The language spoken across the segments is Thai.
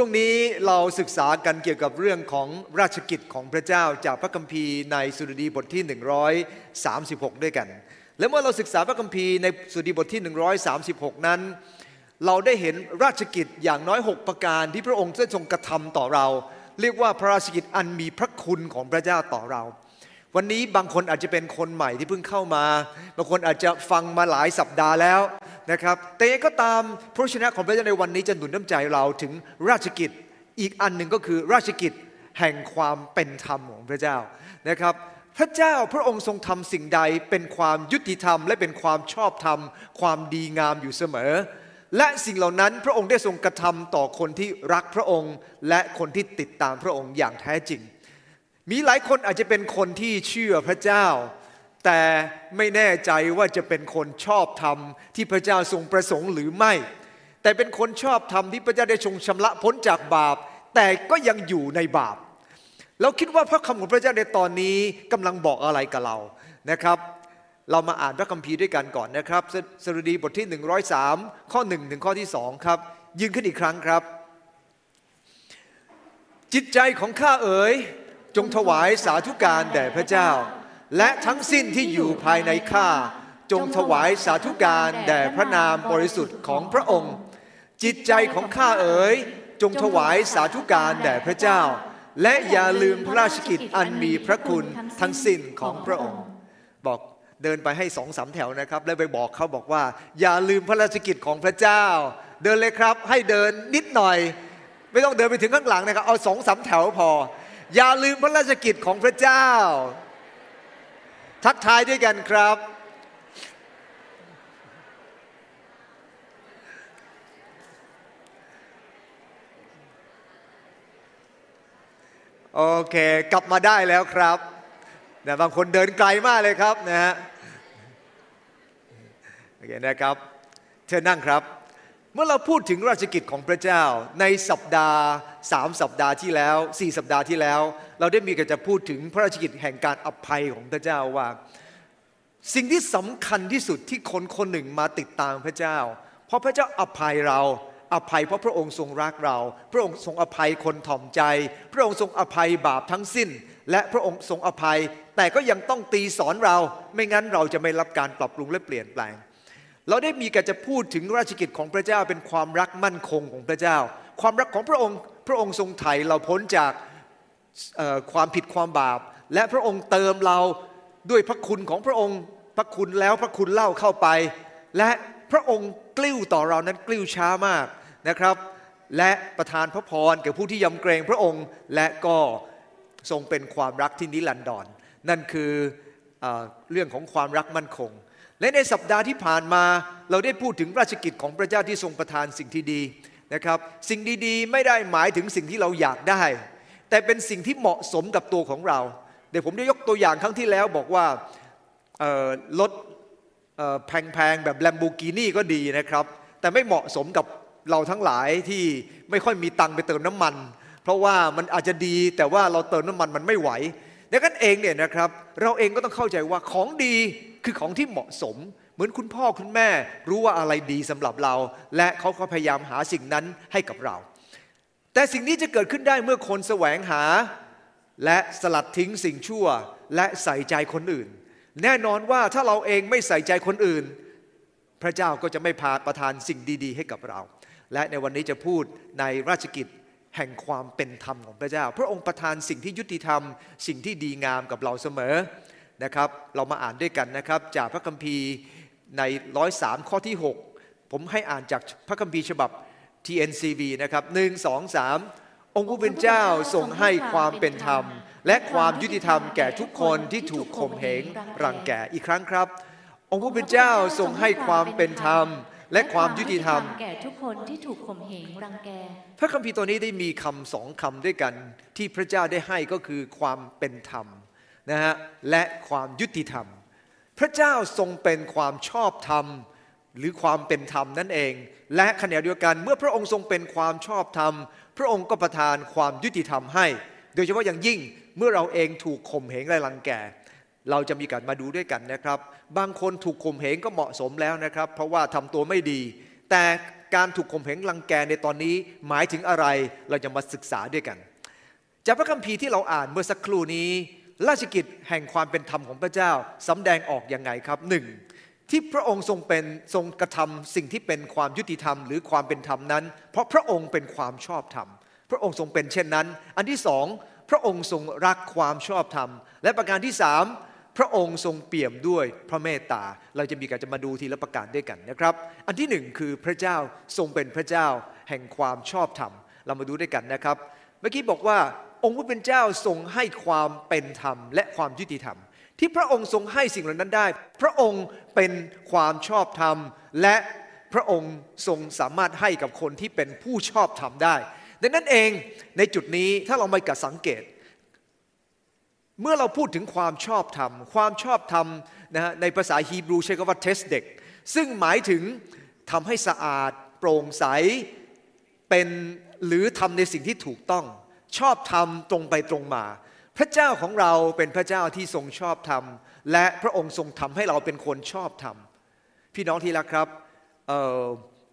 ช่วงนี้เราศึกษากันเกี่ยวกับเรื่องของราชกิจของพระเจ้าจากพระคัมภีร์ในสุดีบทที่ 136 ด้วยกัน และเมื่อเราศึกษาพระคัมภีร์ในสุดีบทที่ 136 นั้น เราได้เห็นราชกิจอย่างน้อย 6 ประการที่พระองค์ได้ทรงกระทำต่อเรา เรียกว่าพระราชกิจอันมีพระคุณของพระเจ้าต่อเรา วันนี้บางคนอาจจะเป็นคนใหม่ที่เพิ่งเข้ามา บางคนอาจจะฟังมาหลายสัปดาห์แล้ว นะครับ แต่ยังก็ตามพระชนะของพระเจ้าในวันนี้จะหนุนน้ำใจเราถึงราชกิจอีกอันหนึ่งก็คือราชกิจแห่งความเป็นธรรมของพระเจ้านะครับ พระเจ้าพระองค์ทรงทำสิ่งใดเป็นความยุติธรรม และเป็นความชอบธรรม ความดีงามอยู่เสมอ และสิ่งเหล่านั้นพระองค์ได้ทรงกระทำต่อคนที่รักพระองค์ และคนที่ติดตามพระองค์อย่างแท้จริง มีหลายคนอาจจะเป็นคนที่เชื่อพระเจ้า แต่ไม่แน่ใจว่าจะเป็นคนชอบธรรมที่พระเจ้าทรงประสงค์หรือไม่ แต่เป็นคนชอบธรรมที่พระเจ้าได้ทรงชำระพ้นจากบาป แต่ก็ยังอยู่ในบาป เราคิดว่าพระคำของพระเจ้าในตอนนี้กำลังบอกอะไรกับเรานะครับ เรามาอ่านพระคัมภีร์ด้วยกันก่อนนะครับ สรุดีบทที่ 103 ข้อ1ถึงข้อที่2ครับ ยืนขึ้นอีกครั้งครับ จิตใจของข้าเอ๋ยจงถวายสาธุการแด่พระเจ้า และทั้งสิ้นที่อยู่ภายในข้าจงถวายสาธุการแด่พระนามบริสุทธิ์ของพระองค์ จิตใจของข้าเอ๋ยจงถวายสาธุการแด่พระเจ้า และอย่าลืมพระราชกิจอันมีพระคุณทั้งสิ้นของพระองค์ บอกเดินไปให้สองสามแถวนะครับ แล้วไปบอกเขาบอกว่า อย่าลืมพระราชกิจของพระเจ้า เดินเลยครับ ให้เดินนิดหน่อย ไม่ต้องเดินไปถึงข้างหลังนะครับ เอาสองสามแถวพอ อย่าลืมพระราชกิจของพระเจ้า ทักทายด้วยกันครับ โอเค กลับมาได้แล้วครับนะบางคนเดินไกลมากเลยครับนะฮะโอเคนะครับ เชิญนั่งครับ เมื่อเราพูดถึงราชกิจของพระเจ้า ในสัปดาห์สามสัปดาห์ที่แล้วสี่สัปดาห์ที่แล้ว เราได้มีการจะพูดถึงพระราชกิจแห่งการอภัยของพระเจ้าว่า สิ่งที่สำคัญที่สุดที่คนคนหนึ่งมาติดตามพระเจ้า เพราะพระเจ้าอภัยเราอภัยเพราะพระองค์ทรงรักเรา พระองค์ทรงอภัยคนถ่อมใจ พระองค์ทรงอภัยบาปทั้งสิ้น และพระองค์ทรงอภัย แต่ก็ยังต้องตีสอนเรา ไม่งั้นเราจะไม่รับการปรับปรุงและเปลี่ยนแปลง เราได้มีการจะพูดถึงราชกิจของพระเจ้าเป็นความรักมั่นคงของพระเจ้า ความรักของพระองค์พระองค์ทรงไถ่เราพ้นจากความผิดความบาป และพระองค์เติมเราด้วยพระคุณของพระองค์ พระคุณแล้วพระคุณเล่าเข้าไป และพระองค์กลิ้วต่อเรานั้นกลิ้วช้ามากนะครับ และประทานพระพรแก่ผู้ที่ยำเกรงพระองค์และก็ทรงเป็นความรักที่นิรันดรนนั่นคือเอเรื่องของความรักมั่นคง และในสัปดาห์ที่ผ่านมาเราได้พูดถึงราชกิจของพระเจ้าที่ทรงประทานสิ่งที่ดีนะครับ สิ่งดีๆ ไม่ได้หมายถึงสิ่งที่เราอยากได้ แต่เป็นสิ่งที่เหมาะสมกับตัวของเรา เดี๋ยวผมได้ยกตัวอย่างครั้งที่แล้วบอกว่ารถแพงๆ แบบแลมโบกินีก็ดีนะครับ แต่ไม่เหมาะสมกับเราทั้งหลายที่ไม่ค่อยมีตังค์ไปเติมน้ำมัน เพราะว่ามันอาจจะดีแต่ว่าเราเติมน้ำมันมันไม่ไหวดังนั้นเองเนี่ยนะครับเราเองก็ต้องเข้าใจว่าของดี คือของที่เหมาะสม เหมือนคุณพ่อคุณแม่รู้ว่าอะไรดีสำหรับเรา และเขาก็พยายามหาสิ่งนั้นให้กับเรา แต่สิ่งนี้จะเกิดขึ้นได้เมื่อคนแสวงหา และสลัดทิ้งสิ่งชั่วและใส่ใจคนอื่น แน่นอนว่าถ้าเราเองไม่ใส่ใจคนอื่น พระเจ้าก็จะไม่พาประทานสิ่งดีๆ ให้กับเรา และในวันนี้จะพูดในราชกิจแห่งความเป็นธรรมของพระเจ้า พระองค์ประทานสิ่งที่ยุติธรรม สิ่งที่ดีงามกับเราเสมอ นะครับ เรามาอ่านด้วยกันนะครับ จากพระคัมภีร์ในร้อยสามข้อที่ 6 ผมให้อ่านจากพระคัมภีร์ฉบับ TNCV นะครับหนึ่งสองสามองค์ผู้เป็นเจ้าทรงให้ความเป็นธรรม และความยุติธรรมแก่ทุกคนที่ถูกข่มเหงรังแกอีกครั้งครับ องค์ผู้เป็นเจ้าทรงให้ความเป็นธรรม และความยุติธรรม แก่ทุกคนที่ถูกข่มเหงรังแก พระคัมภีร์ตัวนี้ได้มีคำสองคำด้วยกัน ที่พระเจ้าได้ให้ก็คือความเป็นธรรม นะฮะและความยุติธรรม พระเจ้าทรงเป็นความชอบธรรมหรือความเป็นธรรมนั่นเอง และขณะเดียวกันเมื่อพระองค์ทรงเป็นความชอบธรรม พระองค์ก็ประทานความยุติธรรมให้ โดยเฉพาะอย่างยิ่งเมื่อเราเองถูกข่มเหงและรังแกเราจะมีการมาดูด้วยกันนะครับ บางคนถูกข่มเหงก็เหมาะสมแล้วนะครับ เพราะว่าทำตัวไม่ดี แต่การถูกข่มเหงรังแกในตอนนี้หมายถึงอะไรเราจะมาศึกษาด้วยกัน จากพระคัมภีร์ที่เราอ่านเมื่อสักครู่นี้ ราชกิจแห่งความเป็นธรรมของพระเจ้าสำแดงออกยังไงครับหนึ่งที่พระองค์ทรงเป็นทรงกระทำสิ่งที่เป็นความยุติธรรม หรือความเป็นธรรมนั้น เพราะพระองค์เป็นความชอบธรรม พระองค์ทรงเป็นเช่นนั้น อันที่สองพระองค์ทรงรักความชอบธรรม และประการที่สามพระองค์ทรงเปี่ยมด้วยพระเมตตา เราจะมีการจะมาดูทีละประการด้วยกันนะครับ อันที่หนึ่งคือพระเจ้าทรงเป็นพระเจ้าแห่งความชอบธรรม เรามาดูด้วยกันนะครับ เมื่อกี้บอกว่า องค์พระเป็นเจ้าทรงให้ความเป็นธรรมและความยุติธรรม ที่พระองค์ทรงให้สิ่งเหล่านั้นได้ พระองค์เป็นความชอบธรรม และพระองค์ทรงสามารถให้กับคนที่เป็นผู้ชอบธรรมได้ ดังนั้นเองในจุดนี้ถ้าเราไม่กัดสังเกต เมื่อเราพูดถึงความชอบธรรม ความชอบธรรมนะฮะในภาษาฮีบรูใช้คำว่าเทสเด็กซึ่งหมายถึงทำให้สะอาด โปร่งใสเป็นหรือทำในสิ่งที่ถูกต้อง ชอบธรรมตรงไปตรงมา พระเจ้าของเราเป็นพระเจ้าที่ทรงชอบธรรม และพระองค์ทรงทำให้เราเป็นคนชอบธรรม พี่น้องที่รักครับเ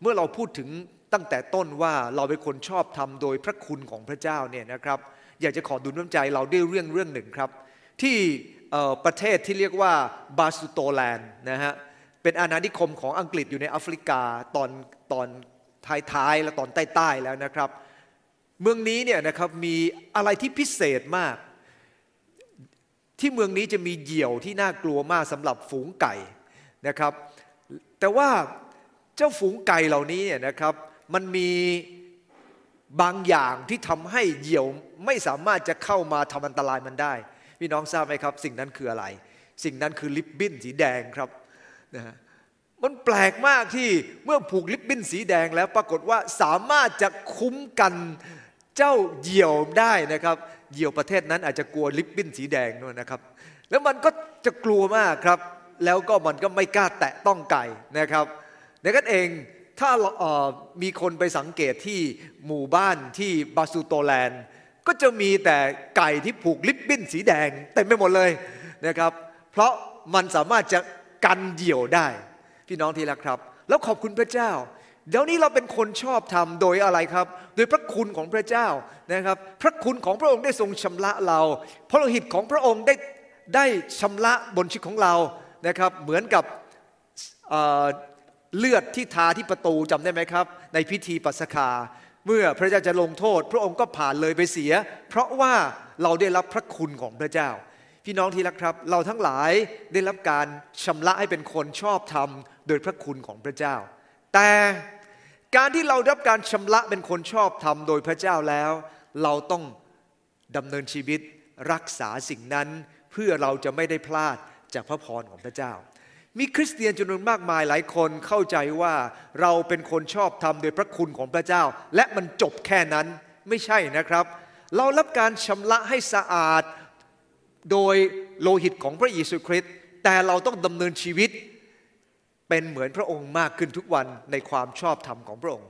เมื่อเราพูดถึงตั้งแต่ต้นว่าเราเป็นคนชอบธรรมโดยพระคุณของพระเจ้าเนี่ยนะครับ อยากจะขอดูน้ำใจเราด้วยเรื่องเรื่องหนึ่งครับ ที่ประเทศที่เรียกว่าบาสุโตแลนด์นะฮะเป็นอาณานิคมของอังกฤษอยู่ในแอฟริกาตอนตอนท้ายๆและตอนใต้ๆแล้วนะครับ เมืองนี้เนี่ยนะครับมีอะไรที่พิเศษมาก ที่เมืองนี้จะมีเหยี่ยวที่น่ากลัวมากสำหรับฝูงไก่นะครับ แต่ว่าเจ้าฝูงไก่เหล่านี้เนี่ยนะครับ มันมีบางอย่างที่ทำให้เหยี่ยวไม่สามารถจะเข้ามาทำอันตรายมันได้พี่น้องทราบไหมครับ สิ่งนั้นคืออะไร สิ่งนั้นคือลิปบิ้นสีแดงครับนะฮะมันแปลกมากที่เมื่อผูกลิปบิ้นสีแดงแล้วปรากฏว่าสามารถจะคุ้มกัน เจ้าเหยี่ยวได้นะครับเหยี่ยวประเทศนั้นอาจจะกลัวลิปบิ้นสีแดงด้วยนะครับ แล้วมันก็จะกลัวมากครับ แล้วก็มันก็ไม่กล้าแตะต้องไก่นะครับดังนั้นเองถ้ามีคนไปสังเกตที่หมู่บ้านที่บาซูโตแลนด์ ก็จะมีแต่ไก่ที่ผูกลิปบิ้นสีแดงเต็มไปหมดเลยนะครับ เพราะมันสามารถจะกันเหยี่ยวได้ พี่น้องที่รักครับ แล้วขอบคุณพระเจ้า เดี๋ยวนี้เราเป็นคนชอบทำโดยอะไรครับ โดยพระคุณของพระเจ้านะครับ พระคุณของพระองค์ได้ทรงชำระเรา พระโลหิตของพระองค์ได้ได้ชำระบนชีวิตของเรานะครับ เหมือนกับเลือดที่ทาที่ประตูจำได้ไหมครับ ในพิธีปัสคาเมื่อพระเจ้าจะลงโทษ พระองค์ก็ผ่านเลยไปเสีย เพราะว่าเราได้รับพระคุณของพระเจ้า พี่น้องที่รักครับ เราทั้งหลายได้รับการชำระให้เป็นคนชอบธรรมโดยพระคุณของพระเจ้า แต่การที่เรารับการชำระเป็นคนชอบธรรมโดยพระเจ้าแล้ว เราต้องดำเนินชีวิตรักษาสิ่งนั้น เพื่อเราจะไม่ได้พลาดจากพระพรของพระเจ้า มีคริสเตียนจำนวนมากมายหลายคนเข้าใจว่าเราเป็นคนชอบธรรมโดยพระคุณของพระเจ้า และมันจบแค่นั้นไม่ใช่นะครับ เรารับการชำระให้สะอาดโดยโลหิตของพระเยซูคริสต์แต่เราต้องดำเนินชีวิต เป็นเหมือนพระองค์มากขึ้นทุกวันในความชอบธรรมของพระองค์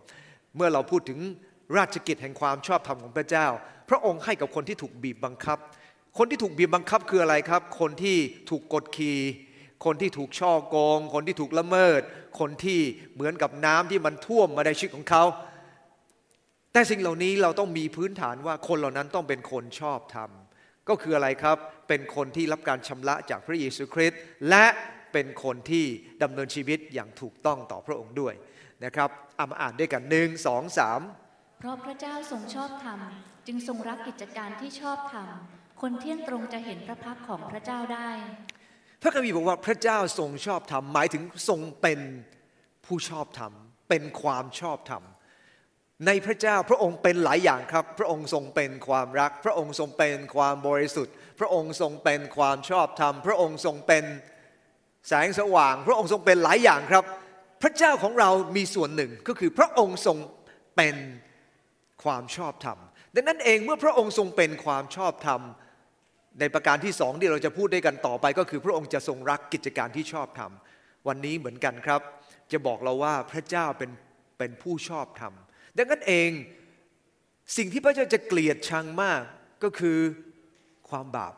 เมื่อเราพูดถึงราชกิจแห่งความชอบธรรมของพระเจ้า พระองค์ให้กับคนที่ถูกบีบบังคับ คนที่ถูกบีบบังคับคืออะไรครับ คนที่ถูกกดขี่คนที่ถูกช่อโกง คนที่ถูกละเมิด คนที่เหมือนกับน้ำที่มันท่วมมาในชีวิตของเขา แต่สิ่งเหล่านี้เราต้องมีพื้นฐานว่าคนเหล่านั้นต้องเป็นคนชอบธรรม ก็คืออะไรครับ เป็นคนที่รับการชำระจากพระเยซูคริสต์และ เป็นคนที่ดำเนินชีวิตอย่างถูกต้องต่อพระองค์ด้วยนะครับอามาอ่านด้วยกันหนึ่งสองสามเพราะพระเจ้าทรงชอบธรรม จึงทรงรับกิจการที่ชอบธรรม คนเที่ยงตรงจะเห็นพระพักของพระเจ้าได้ พระคัมภีร์บอกว่าพระเจ้าทรงชอบธรรมหมายถึงทรงเป็นผู้ชอบธรรม เป็นความชอบธรรมในพระเจ้าพระองค์เป็นหลายอย่างครับ พระองค์ทรงเป็นความรัก พระองค์ทรงเป็นความบริสุทธิ์ พระองค์ทรงเป็นความชอบธรรม พระองค์ทรงเป็น แสงสว่าง พระองค์ทรงเป็นหลายอย่างครับ พระเจ้าของเรามีส่วนหนึ่งก็คือพระองค์ทรงเป็นความชอบธรรมดังนั้นเองเมื่อพระองค์ทรงเป็นความชอบธรรมในประการที่สองที่เราจะพูดด้วยกันต่อไป ก็คือพระองค์จะทรงรักกิจการที่ชอบทำวันนี้เหมือนกันครับ จะบอกเราว่าพระเจ้าเป็นเป็นผู้ชอบทำดังนั้นเองสิ่งที่พระเจ้าจะเกลียดชังมากก็คือความบาป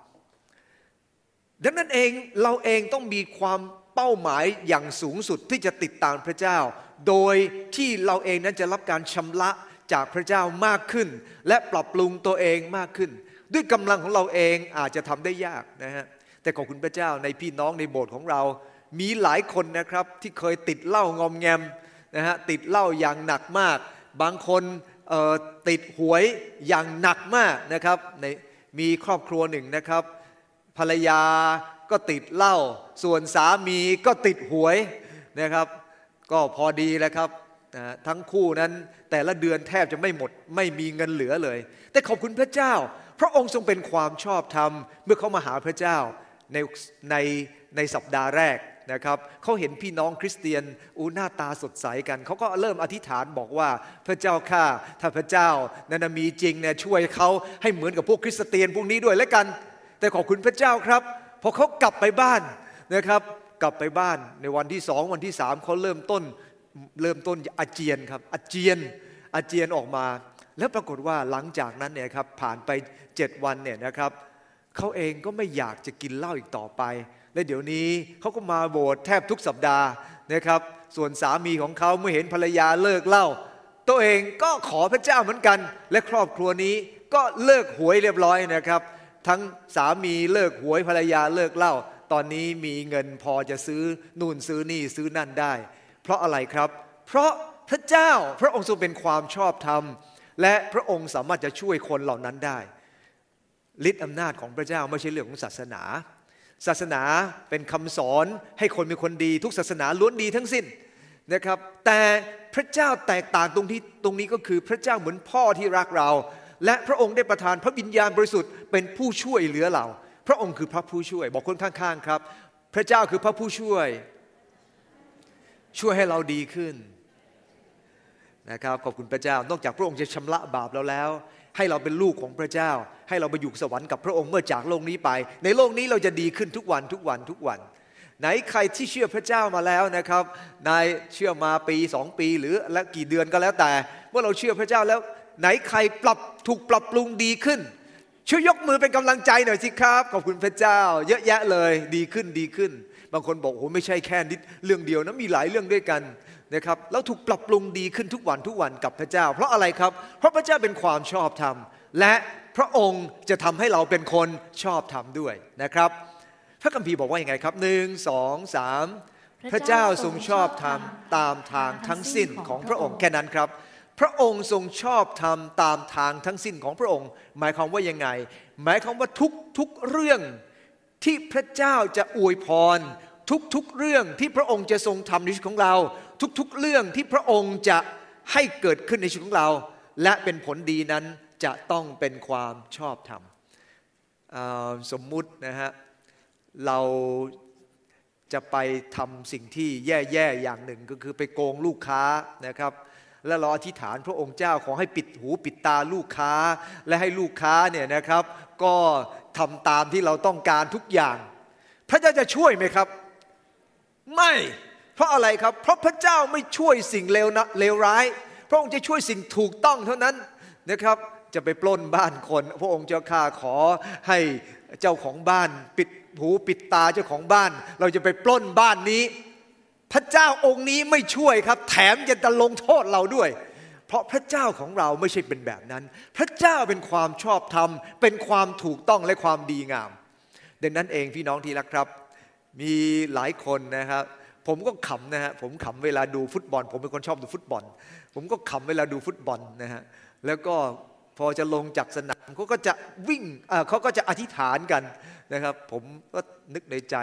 ดังนั้นเองเราเองต้องมีความเป้าหมายอย่างสูงสุดที่จะติดตามพระเจ้า โดยที่เราเองนั้นจะรับการชำระจากพระเจ้ามากขึ้น และปรับปรุงตัวเองมากขึ้น ด้วยกำลังของเราเองอาจจะทำได้ยากนะฮะแต่ขอบคุณพระเจ้าในพี่น้องในโบสถ์ของเรา มีหลายคนนะครับที่เคยติดเหล้างอมแงมนะฮะติดเหล้าอย่างหนักมาก บางคนติดหวยอย่างหนักมากนะครับในมีครอบครัวหนึ่งนะครับ ภรรยาก็ติดเหล้าส่วนสามีก็ติดหวยนะครับ ก็พอดีแล้วครับทั้งคู่นั้นแต่ละเดือนแทบจะไม่หมดไม่มีเงินเหลือเลย แต่ขอบคุณพระเจ้า พระองค์ทรงเป็นความชอบธรรม เมื่อเขามาหาพระเจ้าในในในสัปดาห์แรกนะครับเขาเห็นพี่น้องคริสเตียนอูหน้าตาสดใสกัน เขาก็เริ่มอธิษฐานบอกว่าพระเจ้าข้าถ้าพระเจ้านั้นมีจริงเนี่ยช่วยเขาให้เหมือนกับพวกคริสเตียนพวกนี้ด้วยแล้วกัน แต่ขอบคุณพระเจ้าครับ พอเขากลับไปบ้านนะครับ กลับไปบ้านในวันที่สองวันที่สามเขาเริ่มต้นเริ่มต้นอาเจียนครับอาเจียนอาเจียนออกมา แล้วปรากฏว่าหลังจากนั้นเนี่ยครับผ่านไปเจ็ดวันเนี่ยนะครับเขาเองก็ไม่อยากจะกินเหล้าอีกต่อไป และเดี๋ยวนี้เขาก็มาโบสถ์แทบทุกสัปดาห์นะครับ ส่วนสามีของเขาเมื่อเห็นภรรยาเลิกเหล้าตัวเองก็ขอพระเจ้าเหมือนกัน และครอบครัวนี้ก็เลิกหวยเรียบร้อยนะครับ ทั้งสามีเลิกหวยภรรยาเลิกเหล้าตอนนี้มีเงินพอจะซื้อนู่นซื้อนี่ซื้อนั่นได้ เพราะอะไรครับ เพราะพระเจ้าพระองค์ทรงเป็นความชอบธรรม และพระองค์สามารถจะช่วยคนเหล่านั้นได้ฤทธิอำนาจของพระเจ้าไม่ใช่เรื่องของศาสนา ศาสนาเป็นคำสอนให้คนเป็นคนดี ทุกศาสนาล้วนดีทั้งสิ้นนะครับ แต่พระเจ้าแตกต่างตรงที่ตรงนี้ก็คือพระเจ้าเหมือนพ่อที่รักเรา และพระองค์ได้ประทานพระวิญญาณบริสุทธิ์เป็นผู้ช่วยเหลือเรา พระองค์คือพระผู้ช่วย บอกคนข้างๆครับ พระเจ้าคือพระผู้ช่วย ช่วยให้เราดีขึ้นนะครับขอบคุณพระเจ้านอกจากพระองค์จะชำระบาปเราแล้ว ให้เราเป็นลูกของพระเจ้า ให้เราไปอยู่สวรรค์กับพระองค์เมื่อจากโลกนี้ไป ในโลกนี้เราจะดีขึ้นทุกวันทุกวันทุกวัน ไหนใครที่เชื่อพระเจ้ามาแล้วนะครับนายเชื่อมาปีสองปีหรือและกี่เดือนก็แล้วแต่ เมื่อเราเชื่อพระเจ้าแล้ว ไหนใครปรับถูกปรับปรุงดีขึ้น ช่วยยกมือเป็นกำลังใจหน่อยสิครับ ขอบคุณพระเจ้า เยอะแยะเลยดีขึ้นดีขึ้น บางคนบอกโอ้ไม่ใช่แค่นิดเรื่องเดียวนะมีหลายเรื่องด้วยกันนะครับแล้วถูกปรับปรุงดีขึ้นทุกวันทุกวันกับพระเจ้า เพราะอะไรครับ เพราะพระเจ้าเป็นความชอบธรรม และพระองค์จะทำให้เราเป็นคนชอบธรรมด้วยนะครับ พระคัมภีร์บอกว่าอย่างไงครับหนึ่งสองสามพระเจ้าทรงชอบธรรมตามทางทั้งสิ้นของพระองค์แค่นั้นครับ พระองค์ทรงชอบธรรมตามทางทั้งสิ้นของพระองค์ หมายความว่ายังไง หมายความว่าทุกทุกเรื่องที่พระเจ้าจะอวยพร ทุกๆเรื่องที่พระองค์จะทรงทำในชีวิตของเรา ทุกๆเรื่องที่พระองค์จะให้เกิดขึ้นในชีวิตของเรา และเป็นผลดีนั้นจะต้องเป็นความชอบธรรมสมมุตินะฮะเราจะไปทำสิ่งที่แย่ๆอย่างหนึ่งก็คือไปโกงลูกค้านะครับ แล้วเราอธิษฐานพระองค์เจ้าขอให้ปิดหูปิดตาลูกค้า และให้ลูกค้าเนี่ยนะครับ ก็ทำตามที่เราต้องการทุกอย่าง พระเจ้าจะช่วยไหมครับ ไม่ เพราะอะไรครับ เพราะพระเจ้าไม่ช่วยสิ่งเลวนะเลวร้าย พระองค์จะช่วยสิ่งถูกต้องเท่านั้นนะครับจะไปปล้นบ้านคน พระองค์เจ้าข้าขอให้เจ้าของบ้าน ปิดหูปิดตาเจ้าของบ้าน เราจะไปปล้นบ้านนี้ พระเจ้าองค์นี้ไม่ช่วยครับ แถมจะตะลงโทษเราด้วย เพราะพระเจ้าของเราไม่ใช่เป็นแบบนั้น พระเจ้าเป็นความชอบธรรม เป็นความถูกต้องและความดีงาม ดังนั้นเองพี่น้องที่รักครับ มีหลายคนนะครับ ผมก็ขำนะฮะผมขำเวลาดูฟุตบอล ผมเป็นคนชอบดูฟุตบอล ผมก็ขำเวลาดูฟุตบอลนะฮะแล้วก็ พอจะลงจากสนามเขาก็จะวิ่งเขาก็จะอธิษฐานกันนะครับ ผมก็นึกในใจ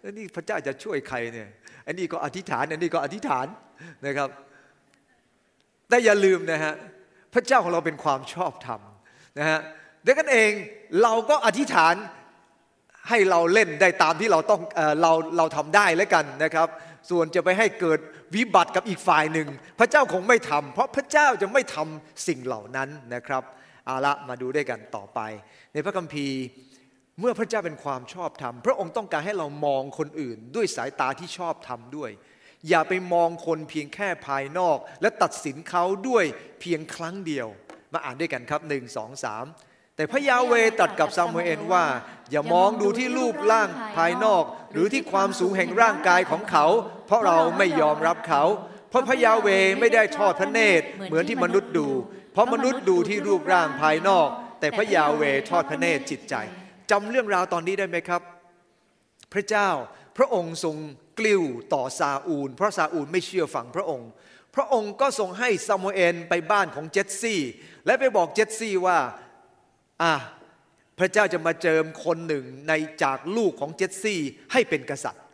แล้วนี่พระเจ้าจะช่วยใครเนี่ยอันนี้ก็อธิษฐานอันนี้ก็อธิษฐานนะครับ แต่อย่าลืมนะฮะพระเจ้าของเราเป็นความชอบธรรมนะฮะดังนั้นเองเราก็อธิษฐานให้เราเล่นได้ตามที่เราต้องเราเราทำได้แล้วกันนะครับ ส่วนจะไปให้เกิดวิบัติกับอีกฝ่ายหนึ่ง พระเจ้าคงไม่ทำเพราะพระเจ้าจะไม่ทำสิ่งเหล่านั้นนะครับเอาละมาดูด้วยกันต่อไป ในพระคัมภีร์เมื่อพระเจ้าเป็นความชอบธรรม พระองค์ต้องการให้เรามองคนอื่น ด้วยสายตาที่ชอบธรรมด้วย อย่าไปมองคนเพียงแค่ภายนอก และตัดสินเขาด้วยเพียงครั้งเดียว มาอ่านด้วยกันครับหนึ่งสองสาม แต่พระยาเวตรัสกับซามูเอลว่า อย่ามองดูที่รูปร่างภายนอก หรือที่ความสูงแห่งร่างกายของเขา เพราะเราไม่ยอมรับเขา เพราะพระยาเวไม่ได้ทอดพระเนตรเหมือนที่มนุษย์ดู เพราะมนุษย์ดูที่รูปร่างภายนอก แต่พระยาเวทอดพระเนตรจิตใจจำเรื่องราวตอนนี้ได้ไหมครับ พระเจ้าพระองค์ทรงกลิ้วต่อซาอูล เพราะซาอูลไม่เชื่อฟังพระองค์ พระองค์ก็ทรงให้ซามูเอลไปบ้านของเจสซี่ และไปบอกเจสซี่ว่า อะพระเจ้าจะมาเจิมคนหนึ่งในจากลูกของเจสซี่ให้เป็นกษัตริย์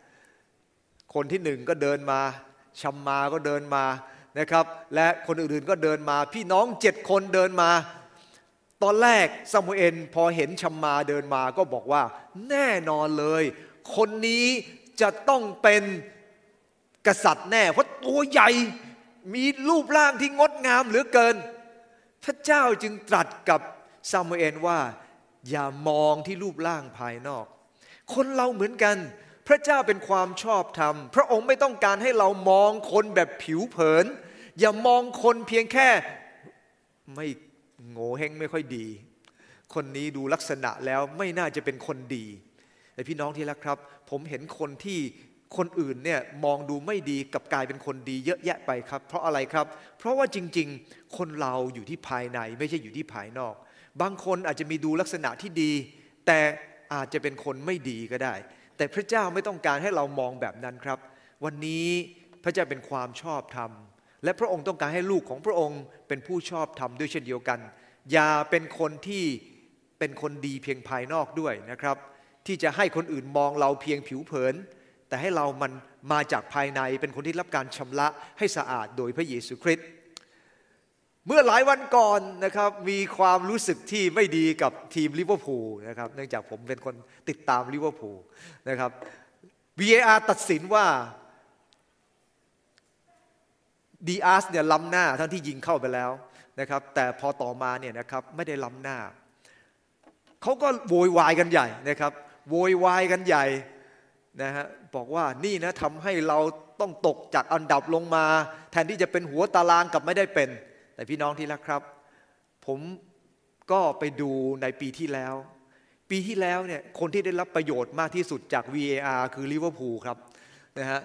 คนที่หนึ่งก็เดินมาชัมมาก็เดินมานะครับ และคนอื่นๆก็เดินมา พี่น้องเจ็ดคนเดินมา ตอนแรกซามูเอลพอเห็นชัมมาเดินมาก็บอกว่า แน่นอนเลย คนนี้จะต้องเป็นกษัตริย์แน่ เพราะตัวใหญ่มีรูปร่างที่งดงามเหลือเกิน พระเจ้าจึงตรัสกับ ซามูเอลว่า อย่ามองที่รูปร่างภายนอก คนเราเหมือนกัน พระเจ้าเป็นความชอบธรรม พระองค์ไม่ต้องการให้เรามองคนแบบผิวเผิน อย่ามองคนเพียงแค่ไม่โง่เฮงไม่ค่อยดี คนนี้ดูลักษณะแล้วไม่น่าจะเป็นคนดีแต่พี่น้องที่รักครับ ผมเห็นคนที่คนอื่นเนี่ยมองดูไม่ดีกับกลายเป็นคนดีเยอะแยะไปครับ เพราะอะไรครับ เพราะว่าจริง ๆ คนเราอยู่ที่ภายในไม่ใช่อยู่ที่ภายนอก บางคนอาจจะมีดูลักษณะที่ดี แต่อาจจะเป็นคนไม่ดีก็ได้ แต่พระเจ้าไม่ต้องการให้เรามองแบบนั้นครับ วันนี้พระเจ้าเป็นความชอบธรรม และพระองค์ต้องการให้ลูกของพระองค์เป็นผู้ชอบธรรมด้วยเช่นเดียวกัน อย่าเป็นคนที่เป็นคนดีเพียงภายนอกด้วยนะครับ ที่จะให้คนอื่นมองเราเพียงผิวเผิน แต่ให้เรามันมาจากภายในเป็นคนที่รับการชำระให้สะอาดโดยพระเยซูคริสต์ เมื่อหลายวันก่อนนะครับมีความรู้สึกที่ไม่ดีกับทีมลิเวอร์พูลนะครับเนื่องจากผมเป็นคนติดตามลิเวอร์พูลนะครับ VAR ตัดสินว่าดีอาร์สเนี่ยล้ำหน้าทั้งที่ยิงเข้าไปแล้วนะครับ แต่พอต่อมาเนี่ยนะครับไม่ได้ล้ำหน้า เขาก็โวยวายกันใหญ่นะครับโวยวายกันใหญ่นะฮะบอกว่านี่นะทำให้เราต้องตกจากอันดับลงมา แทนที่จะเป็นหัวตารางกลับไม่ได้เป็น แต่พี่น้องที่รักครับ ผมก็ไปดูในปีที่แล้ว ปีที่แล้วเนี่ยคนที่ได้รับประโยชน์มากที่สุดจาก VAR คือลิเวอร์พูลครับนะฮะ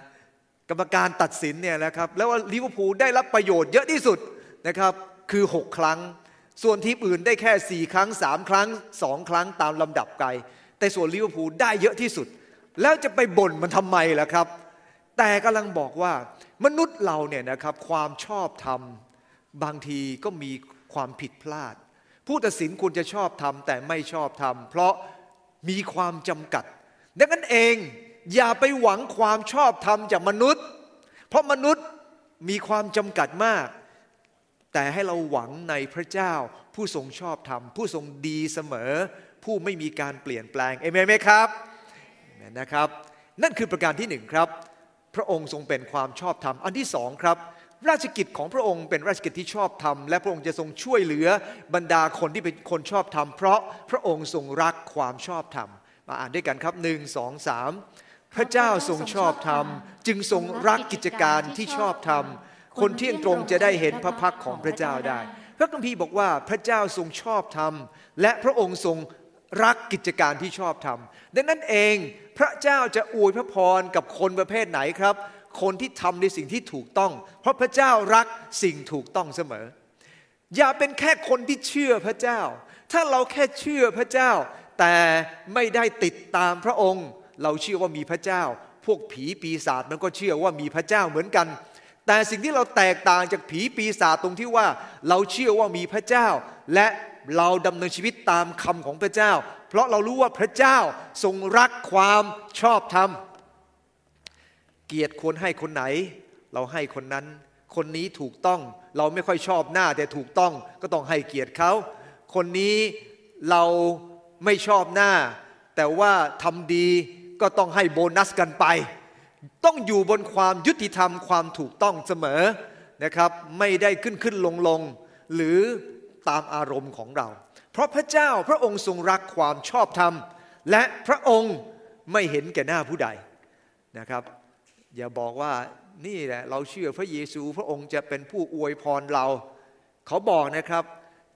กรรมการตัดสินเนี่ยนะครับแล้วว่าลิเวอร์พูลได้รับประโยชน์เยอะที่สุดนะครับคือ 6 ครั้ง ส่วนทีมอื่นได้แค่ 4 ครั้ง 3 ครั้ง 2 ครั้งตามลำดับไกล แต่ส่วนลิเวอร์พูลได้เยอะที่สุด แล้วจะไปบ่นมันทำไมล่ะครับ แต่กำลังบอกว่ามนุษย์เราเนี่ยนะครับความชอบธรรม บางทีก็มีความผิดพลาด ผู้ตัดสินควรจะชอบทำแต่ไม่ชอบทำเพราะมีความจำกัด ดังนั้นเองอย่าไปหวังความชอบธรรมจากมนุษย์ เพราะมนุษย์มีความจำกัดมาก แต่ให้เราหวังในพระเจ้า ผู้ทรงชอบธรรม ผู้ทรงดีเสมอ ผู้ไม่มีการเปลี่ยนแปลงเอเมนไหมครับนะครับ นั่นคือประการที่หนึ่งครับ พระองค์ทรงเป็นความชอบธรรม อันที่สองครับ ราชกิจของพระองค์เป็นราชกิจที่ชอบธรรมและพระองค์จะทรงช่วยเหลือบรรดาคนที่เป็นคนชอบธรรมเพราะพระองค์ทรงรักความชอบธรรม มาอ่านด้วยกันครับหนึ่งสองสามพระเจ้าทรงชอบธรรม จึงทรงรักกิจการที่ชอบธรรม คนเที่ยงตรงจะได้เห็นพระพักของพระเจ้าได้ พระคัมภีร์บอกว่าพระเจ้าทรงชอบธรรม และพระองค์ทรงรักกิจการที่ชอบธรรมดังนั้นเองพระเจ้าจะอวยพระพรกับคนประเภทไหนครับ คนที่ทำในสิ่งที่ถูกต้อง เพราะพระเจ้ารักสิ่งถูกต้องเสมอ อย่าเป็นแค่คนที่เชื่อพระเจ้า ถ้าเราแค่เชื่อพระเจ้า แต่ไม่ได้ติดตามพระองค์ เราเชื่อว่ามีพระเจ้า พวกผีปีศาจมันก็เชื่อว่ามีพระเจ้าเหมือนกัน แต่สิ่งที่เราแตกต่างจากผีปีศาจตรงที่ว่า เราเชื่อว่ามีพระเจ้า และเราดำเนินชีวิตตามคำของพระเจ้า เพราะเรารู้ว่าพระเจ้าทรงรักความชอบธรรม เกียรติควรให้คนไหน เราให้คนนั้น คนนี้ถูกต้องเราไม่ค่อยชอบหน้าแต่ถูกต้องก็ต้องให้เกียรติเขาคนนี้เราไม่ชอบหน้า แต่ว่าทำดีก็ต้องให้โบนัสกันไป ต้องอยู่บนความยุติธรรมความถูกต้องเสมอนะครับ ไม่ได้ขึ้นขึ้นลงลงหรือตามอารมณ์ของเรา เพราะพระเจ้าพระองค์ทรงรักความชอบธรรม และพระองค์ไม่เห็นแก่หน้าผู้ใดนะครับ อย่าบอกว่านี่แหละเราเชื่อพระเยซูพระองค์จะเป็นผู้อวยพรเรา เขาบอกนะครับ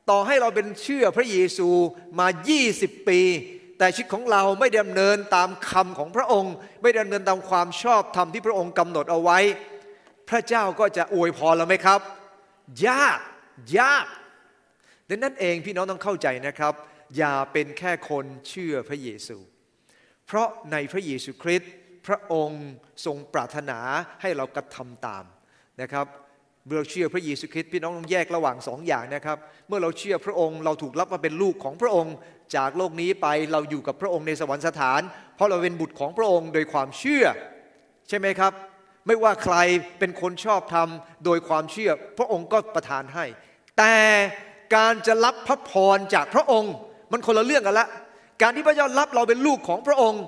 ต่อให้เราเป็นเชื่อพระเยซูมา 20 ปี แต่ชีวิตของเราไม่ดำเนินตามคำของพระองค์ ไม่ดำเนินตามความชอบธรรมที่พระองค์กำหนดเอาไว้ พระเจ้าก็จะอวยพรเราไหมครับ ยากยากดังนั้นเองพี่น้องต้องเข้าใจนะครับ อย่าเป็นแค่คนเชื่อพระเยซู เพราะในพระเยซูคริสต์ พระองค์ทรงปรารถนาให้เรากระทำตามนะครับเมื่อเราเชื่อพระเยซูคริสต์พี่น้องต้องแยกระหว่างสองอย่างนะครับ เมื่อเราเชื่อพระองค์เราถูกรับมาเป็นลูกของพระองค์ จากโลกนี้ไปเราอยู่กับพระองค์ในสวรรคสถาน เพราะเราเป็นบุตรของพระองค์โดยความเชื่อ ใช่ไหมครับ ไม่ว่าใครเป็นคนชอบธรรมโดยความเชื่อ พระองค์ก็ประทานให้ แต่การจะรับพระพรจากพระองค์ มันคนละเรื่องกันละ การที่พระเจ้ารับเราเป็นลูกของพระองค์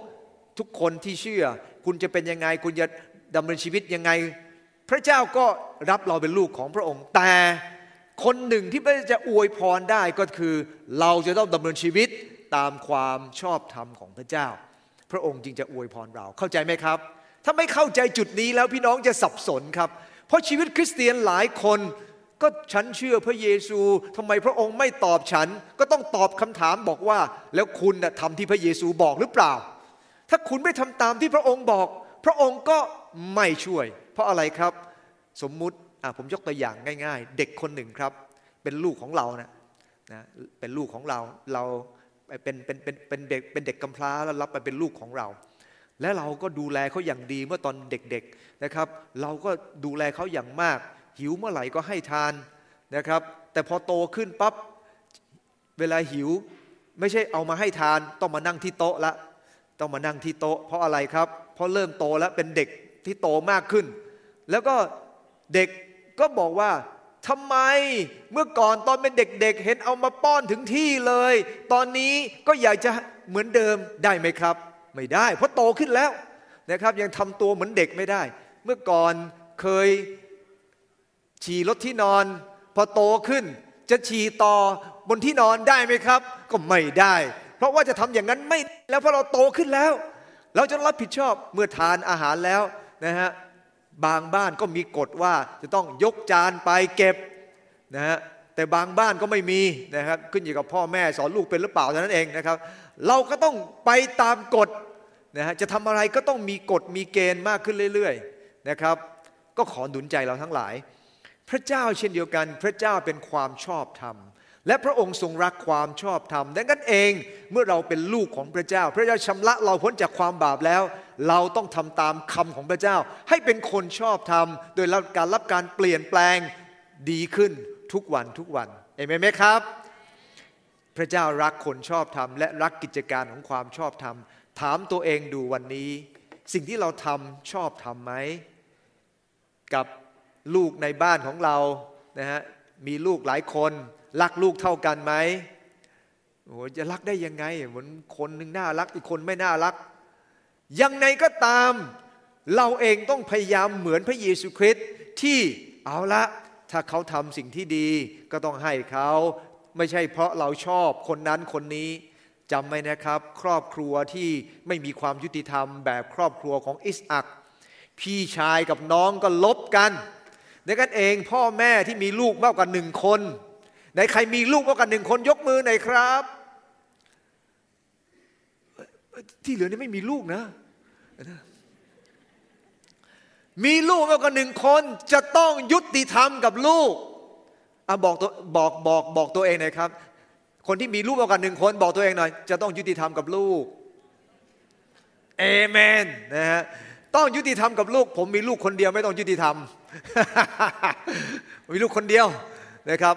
ทุกคนที่เชื่อ คุณจะเป็นยังไง คุณจะดำเนินชีวิตยังไง พระเจ้าก็รับเราเป็นลูกของพระองค์ แต่คนหนึ่งที่พระจะอวยพรได้ก็คือ เราจะต้องดำเนินชีวิตตามความชอบธรรมของพระเจ้า พระองค์จึงจะอวยพรเราเข้าใจไหมครับ ถ้าไม่เข้าใจจุดนี้แล้วพี่น้องจะสับสนครับ เพราะชีวิตคริสเตียนหลายคนก็ฉันเชื่อพระเยซูทำไมพระองค์ไม่ตอบฉัน ก็ต้องตอบคำถามบอกว่า แล้วคุณนะทำที่พระเยซูบอกหรือเปล่า ถ้าคุณไม่ทำตามที่พระองค์บอก พระองค์ก็ไม่ช่วย เพราะอะไรครับ สมมุติผมยกตัวอย่างง่าย ๆ เด็กคนหนึ่งครับ เป็นลูกของเรานะนะเป็นลูกของเราเราเป็นเป็นเป็นเป็นเด็กเป็นเด็กกำพร้าแล้วรับไปเป็นลูกของเรา และเราก็ดูแลเขาอย่างดีเมื่อตอนเด็กๆนะครับ เราก็ดูแลเขาอย่างมาก หิวเมื่อไหร่ก็ให้ทานนะครับ แต่พอโตขึ้นปั๊บเวลาหิวไม่ใช่เอามาให้ทานต้องมานั่งที่โต๊ะละ ต้องมานั่งที่โต๊ะ เพราะอะไรครับ เพราะเริ่มโตแล้วเป็นเด็กที่โตมากขึ้น แล้วก็เด็กก็บอกว่าทำไมเมื่อก่อนตอนเป็นเด็กๆเเห็นเอามาป้อนถึงที่เลย ตอนนี้ก็อยากจะเหมือนเดิมได้ไหมครับ ไม่ได้ เพราะโตขึ้นแล้วนะครับ ยังทำตัวเหมือนเด็กไม่ได้ เมื่อก่อนเคยฉี่รถที่นอน พอโตขึ้น จะฉี่ต่อบนที่นอนได้ไหมครับ ก็ไม่ได้ เพราะว่าจะทำอย่างนั้นไม่แล้วเพราะเราโตขึ้นแล้ว เราจะรับผิดชอบเมื่อทานอาหารแล้วนะฮะบางบ้านก็มีกฎว่าจะต้องยกจานไปเก็บนะฮะแต่บางบ้านก็ไม่มีนะครับขึ้นอยู่กับพ่อแม่สอนลูกเป็นหรือเปล่าเท่านั้นเองนะครับ เราก็ต้องไปตามกฎนะฮะจะทำอะไรก็ต้องมีกฎมีเกณฑ์มากขึ้นเรื่อยๆนะครับ ก็ขอหนุนใจเราทั้งหลาย พระเจ้าเช่นเดียวกัน พระเจ้าเป็นความชอบธรรม และพระองค์ทรงรักความชอบธรรมดังนั้นเองเมื่อเราเป็นลูกของพระเจ้า พระเจ้าชำระเราพ้นจากความบาปแล้ว เราต้องทำตามคำของพระเจ้า ให้เป็นคนชอบธรรม โดยรับการรับการเปลี่ยนแปลงดีขึ้นทุกวันทุกวันเอเมนไหมครับ พระเจ้ารักคนชอบธรรม และรักกิจการของความชอบธรรม ถามตัวเองดูวันนี้ สิ่งที่เราทำชอบทำไหมกับลูกในบ้านของเรานะฮะมีลูกหลายคน รักลูกเท่ากันไหมโอ้จะรักได้ยังไง เหมือนคนหนึ่งน่ารักอีกคนไม่น่ารัก ยังไงก็ตาม เราเองต้องพยายามเหมือนพระเยซูคริสต์ที่เอาละ ถ้าเขาทำสิ่งที่ดีก็ต้องให้เขาไม่ใช่เพราะเราชอบคนนั้นคนนี้จำไว้นะครับ ครอบครัวที่ไม่มีความยุติธรรมแบบครอบครัวของอิสอักพี่ชายกับน้องก็ลบกันในกันเองพ่อแม่ที่มีลูกมากกว่าหนึ่งคน ในใครมีลูกมากกว่าหนึ่งคนยกมือหน่อยครับ ที่เหลือนี่ไม่มีลูกนะ มีลูกมากกว่าหนึ่งคนจะต้องยุติธรรมกับลูกอบอกตัวบอกบอกบอกตัวเองหน่อยครับ คนที่มีลูกมากกว่าหนึ่งคนบอกตัวเองหน่อย จะต้องยุติธรรมกับลูกเอเมนนะฮะต้องยุติธรรมกับลูก ผมมีลูกคนเดียวไม่ต้องยุติธรรม มีลูกคนเดียวนะครับ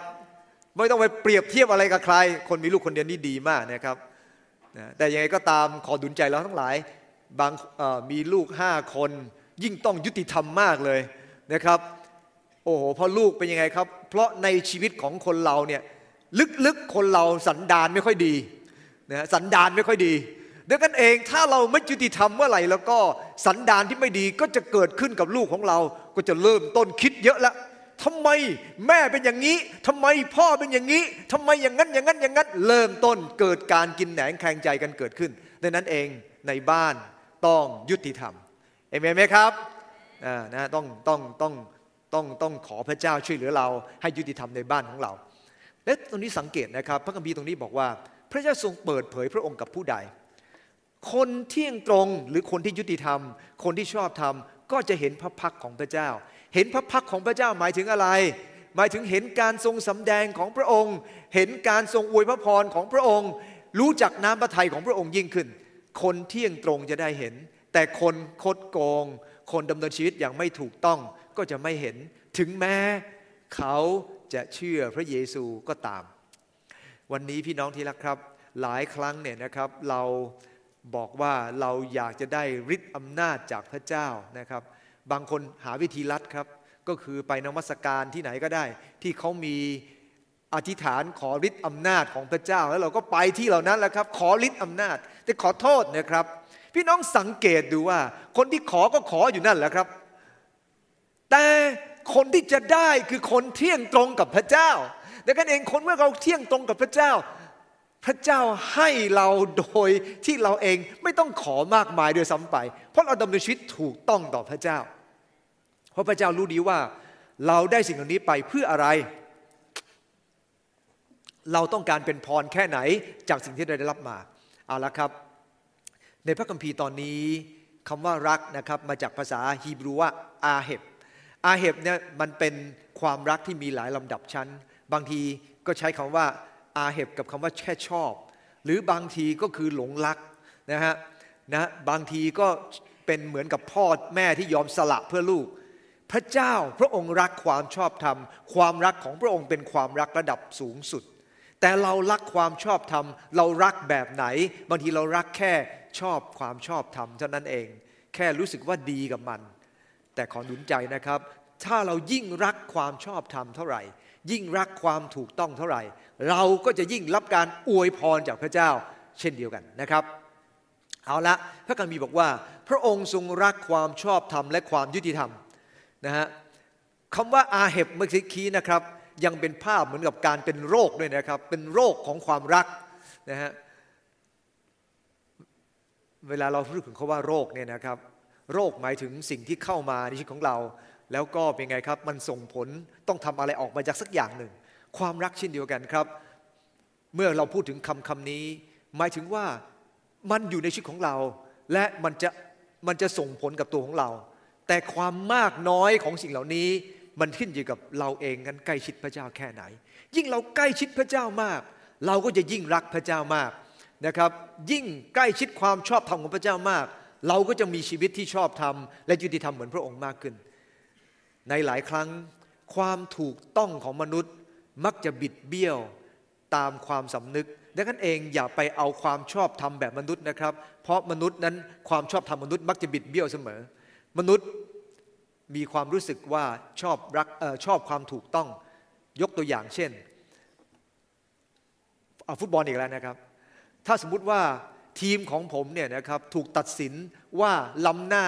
ไม่ต้องไปเปรียบเทียบอะไรกับใคร คนมีลูกคนเดียวนี่ดีมากนะครับแต่ยังไงก็ตามขอดุลใจเราทั้งหลายบางมีลูกห้าคนยิ่งต้องยุติธรรมมากเลยนะครับ โอ้โหเพราะลูกเป็นยังไงครับ เพราะในชีวิตของคนเราเนี่ยลึกๆคนเราสันดานไม่ค่อยดีนะสันดานไม่ค่อยดีดังนั้นเองถ้าเราไม่ยุติธรรมเมื่อไหร่แล้วก็สันดานที่ไม่ดีก็จะเกิดขึ้นกับลูกของเรา ก็จะเริ่มต้นคิดเยอะแล้ว ทำไมแม่เป็นอย่างนี้ทำไมพ่อเป็นอย่างนี้ทำไมอย่างนั้นอย่างนั้นอย่างนั้นเริ่มต้นเกิดการกินแหนงแข่งใจกันเกิดขึ้นดังนั้นเองในบ้านต้องยุติธรรมเอเมนไหมครับนะต้องต้องต้องต้องต้องขอพระเจ้าช่วยเหลือเราให้ยุติธรรมในบ้านของเราแและตรงนี้สังเกตนะครับ พระคัมภีร์ตรงนี้บอกว่า พระเจ้าทรงเปิดเผยพระองค์กับผู้ใด คนเที่ยงตรงหรือคนที่ยุติธรรม คนที่ชอบธรรมก็จะเห็นพระพักของพระเจ้า เห็นพระพักของพระเจ้าหมายถึงอะไร หมายถึงเห็นการทรงสำแดงของพระองค์ เห็นการทรงอวยพระพรของพระองค์ รู้จักน้ำพระทัยของพระองค์ยิ่งขึ้น คนเที่ยงตรงจะได้เห็น แต่คนคดโกง คนดำเนินชีวิตอย่างไม่ถูกต้องก็จะไม่เห็น ถึงแม้เขาจะเชื่อพระเยซูก็ตาม วันนี้พี่น้องที่รักครับ หลายครั้งเนี่ยนะครับเราบอกว่าเราอยากจะได้ฤทธิ์อำนาจจากพระเจ้านะครับ บางคนหาวิธีลัดครับ ก็คือไปนมัสการที่ไหนก็ได้ ที่เขามีอธิษฐานขอฤทธิ์อำนาจของพระเจ้า แล้วเราก็ไปที่เหล่านั้นแหละครับ ขอฤทธิ์อำนาจ แต่ขอโทษนะครับ พี่น้องสังเกตดูว่า คนที่ขอก็ขออยู่นั่นแหละครับ แต่คนที่จะได้คือคนเที่ยงตรงกับพระเจ้าดังนั้นเองคนเมื่อเราเที่ยงตรงกับพระเจ้า พระเจ้าให้เราโดยที่เราเองไม่ต้องขอมากมายโดยซ้ำไป เพราะเราดำเนินชีวิตถูกต้องต่อพระเจ้า ราะพระเจ้ารู้ดีว่าเราได้สิ่งเหล่านี้ไปเพื่ออะไร เราต้องการเป็นพรแค่ไหนจากสิ่งที่เราได้รับมาเอาละครับ ในพระคัมภีร์ตอนนี้คำว่ารักนะครับมาจากภาษาฮีบรูว่าอาเฮบอาเฮบเนี่ยมันเป็นความรักที่มีหลายลำดับชั้น บางทีก็ใช้คำว่าอาเฮบกับคำว่าแค่ชอบ หรือบางทีก็คือหลงรักนะฮะนะบางทีก็เป็นเหมือนกับพ่อแม่ที่ยอมสละเพื่อลูก พระเจ้าพระองค์รักความชอบธรรม ความรักของพระองค์เป็นความรักระดับสูงสุด แต่เรารักความชอบธรรม เรารักแบบไหน บางทีเรารักแค่ชอบความชอบธรรมเท่านั้นเอง แค่รู้สึกว่าดีกับมัน แต่ขอหนุนใจนะครับ ถ้าเรายิ่งรักความชอบธรรมเท่าไหร่ ยิ่งรักความถูกต้องเท่าไหร่ เราก็จะยิ่งรับการอวยพรจากพระเจ้า เช่นเดียวกันนะครับเอาละพระคัมภีร์บอกว่า พระองค์ทรงรักความชอบธรรมและความยุติธรรม นะฮะคำว่าอาเห็บเมื่อกี้นะครับ ยังเป็นภาพเหมือนกับการเป็นโรคด้วยนะครับ เป็นโรคของความรักนะฮะเวลาเราพูดถึงคาว่าโรคเนี่ยนะครับ โรคหมายถึงสิ่งที่เข้ามาในชีวิตของเรา แล้วก็เป็นไงครับ มันส่งผลต้องทำอะไรออกมาจากสักอย่างหนึ่ง ความรักเช่นเดียวกันครับ เมื่อเราพูดถึงคำคำนี้ หมายถึงว่ามันอยู่ในชีวิตของเรา และมันจะมันจะส่งผลกับตัวของเรา แต่ความมากน้อยของสิ่งเหล่านี้มันขึ้นอยู่กับเราเองกันใกล้ชิดพระเจ้าแค่ไหน ยิ่งเราใกล้ชิดพระเจ้ามาก เราก็จะยิ่งรักพระเจ้ามากนะครับ ยิ่งใกล้ชิดความชอบธรรมของพระเจ้ามาก เราก็จะมีชีวิตที่ชอบธรรม และยุติธรรมเหมือนพระองค์มากขึ้น ในหลายครั้งความถูกต้องของมนุษย์มักจะบิดเบี้ยวตามความสำนึกดังนั้นเองอย่าไปเอาความชอบธรรมแบบมนุษย์นะครับ เพราะมนุษย์นั้นความชอบธรรมมนุษย์มักจะบิดเบี้ยวเสมอ มนุษย์มีความรู้สึกว่าชอบรักออชอบความถูกต้องยกตัวอย่างเช่นเอาฟุตบอลอีกแล้วนะครับ ถ้าสมมุติว่าทีมของผมเนี่ยนะครับถูกตัดสินว่าล้ำหน้า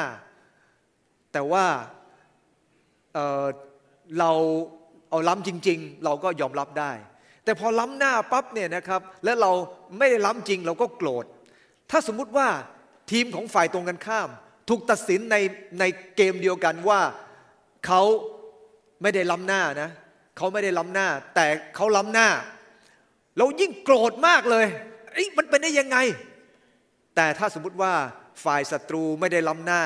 แต่ว่าเเราเอาล้ำจริง ๆ เราก็ยอมรับได้ แต่พอล้ำหน้าปั๊บเนี่ยนะครับและเราไม่ได้ล้ำจริงเราก็โกรธ ถ้าสมมุติว่าทีมของฝ่ายตรงกันข้าม ถูกตัดสินในในเกมเดียวกันว่าเขาไม่ได้ล้ำหน้านะเขาไม่ได้ล้ำหน้า แต่เขาล้ำหน้า เรายิ่งโกรธมากเลยไอ้มันเป็นได้ยังไง แต่ถ้าสมมุติว่าฝ่ายศัตรูไม่ได้ล้ำหน้า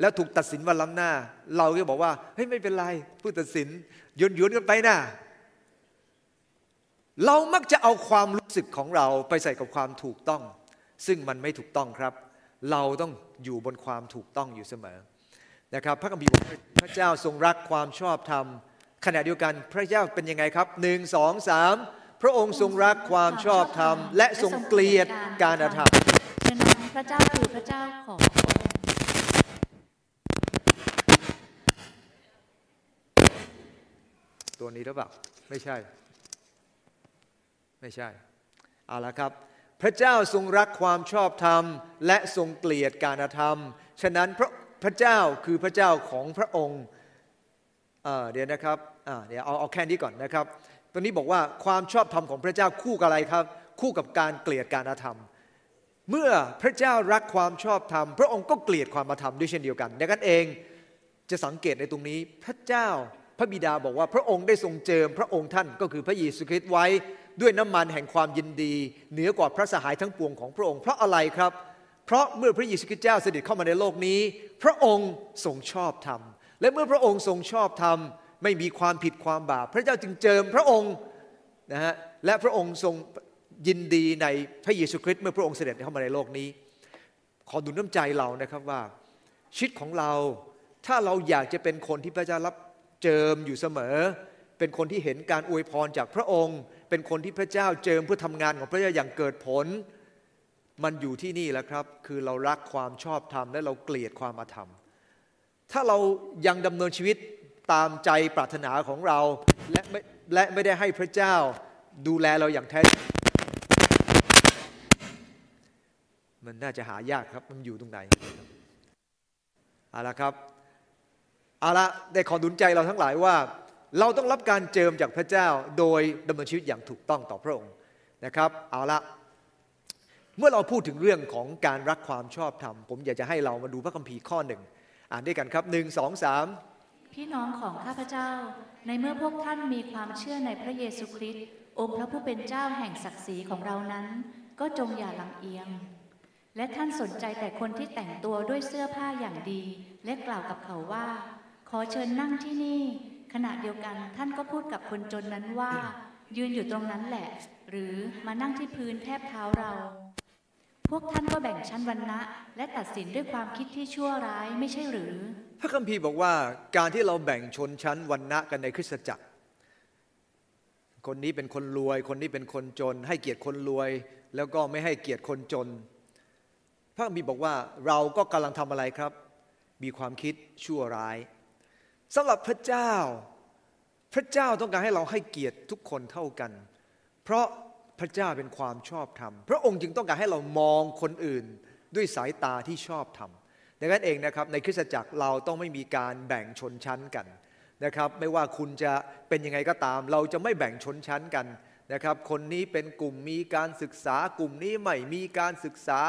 แล้วถูกตัดสินว่าล้ำหน้า เราก็บอกว่าเฮ้ยไม่เป็นไรผู้ตัดสินยนยนกันไปนะเรามักจะเอาความรู้สึกของเราไปใส่กับความถูกต้อง ซึ่งมันไม่ถูกต้องครับ เราต้อง อยู่บนความถูกต้องอยู่เสมอนะครับพระคัมภีร์บอกพระเจ้าทรงรักความชอบธรรม ขณะเดียวกันพระเจ้าเป็นยังไงครับหนึ่งสองสามพระองค์ทรงรักความชอบธรรม และทรงเกลียดการอาธรรมฉะนั้นพระเจ้าคือพระเจ้าของตัวนี้หรือเปล่าไม่ใช่ ไม่ใช่เอาละครับ พระเจ้าทรงรักความชอบธรรม และทรงเกลียดการธรรม ฉะนั้นพระพระเจ้าคือพระเจ้าของพระองค์เดี๋ยวนะครับเดี๋ยวเอาเอาแค่นี้ก่อนนะครับตัวนี้บอกว่าความชอบธรรมของพระเจ้าคู่กับอะไรครับ คู่กับการเกลียดการอาธรรม เมื่อพระเจ้ารักความชอบธรรม พระองค์ก็เกลียดความอาธรรมด้วยเช่นเดียวกันดังนั้นเองจะสังเกตในตรงนี้พระเจ้าพระบิดาบอกว่าพระองค์ได้ทรงเจิมพระองค์ท่านก็คือพระเยซูคริสต์ไว้ ด้วยน้ำมันแห่งความยินดี เหนือกว่าพระสหายทั้งปวงของพระองค์ เพราะอะไรครับ เพราะเมื่อพระเยซูคริสต์เจ้าเสด็จเข้ามาในโลกนี้ พระองค์ทรงชอบธรรม และเมื่อพระองค์ทรงชอบธรรม ไม่มีความผิดความบาปพระเจ้าจึงเจิมพระองค์นะฮะและพระองค์ทรงยินดีในพระเยซูคริสต์เมื่อพระองค์เสด็จเข้ามาในโลกนี้ ขอดุลน้ำใจเรานะครับว่าชีวิตของเราถ้าเราอยากจะเป็นคนที่พระเจ้ารับเจิมอยู่เสมอ เป็นคนที่เห็นการอวยพรจากพระองค์ เป็นคนที่พระเจ้าเจิมเพื่อทำงานของพระเจ้าอย่างเกิดผล มันอยู่ที่นี่แหละครับ คือเรารักความชอบธรรมและเราเกลียดความอาธรรม ถ้าเรายังดำเนินชีวิตตามใจปรารถนาของเราและไม่และไม่ได้ให้พระเจ้าดูแลเราอย่างแท้จริงมันน่าจะหายากครับ มันอยู่ตรงไหนเอาละครับเอาละได้ขอดุลใจเราทั้งหลายว่า เราต้องรับการเจิมจากพระเจ้าโดยดำเนินชีวิตอย่างถูกต้องต่อพระองค์นะครับ เอาละเมื่อเราพูดถึงเรื่องของการรักความชอบธรรม ผมอยากจะให้เรามาดูพระคัมภีร์ข้อหนึ่งอ่านด้วยกันครับหนึ่งสองสามพี่น้องของข้าพเจ้า ในเมื่อพวกท่านมีความเชื่อในพระเยซูคริสต์องค์พระผู้เป็นเจ้าแห่งศักดิ์ศรีของเรานั้น ก็จงอย่าลำเอียง และท่านสนใจแต่คนที่แต่งตัวด้วยเสื้อผ้าอย่างดี และกล่าวกับเขาว่า ขอเชิญนั่งที่นี่ ขณะเดียวกันท่านก็พูดกับคนจนนั้นว่า ยืนอยู่ตรงนั้นแหละ หรือมานั่งที่พื้นแทบเท้าเรา พวกท่านก็แบ่งชั้นวรรณะ และตัดสินด้วยความคิดที่ชั่วร้ายไม่ใช่หรือ พระคัมภีร์บอกว่าการที่เราแบ่งชนชั้นวรรณะกันในคริสตจักร คนนี้เป็นคนรวย คนนี้เป็นคนจน ให้เกียรติคนรวย แล้วก็ไม่ให้เกียรติคนจน พระคัมภีร์บอกว่าเราก็กำลังทำอะไรครับ มีความคิดชั่วร้าย สำหรับพระเจ้า พระเจ้าต้องการให้เราให้เกียรติทุกคนเท่ากัน เพราะพระเจ้าเป็นความชอบธรรม พระองค์จึงต้องการให้เรามองคนอื่นด้วยสายตาที่ชอบธรรมดังนั้นเองนะครับในคริสตจักรเราต้องไม่มีการแบ่งชนชั้นกันนะครับ ไม่ว่าคุณจะเป็นยังไงก็ตาม เราจะไม่แบ่งชนชั้นกันนะครับ คนนี้เป็นกลุ่มมีการศึกษากลุ่มนี้ไม่มีการศึกษา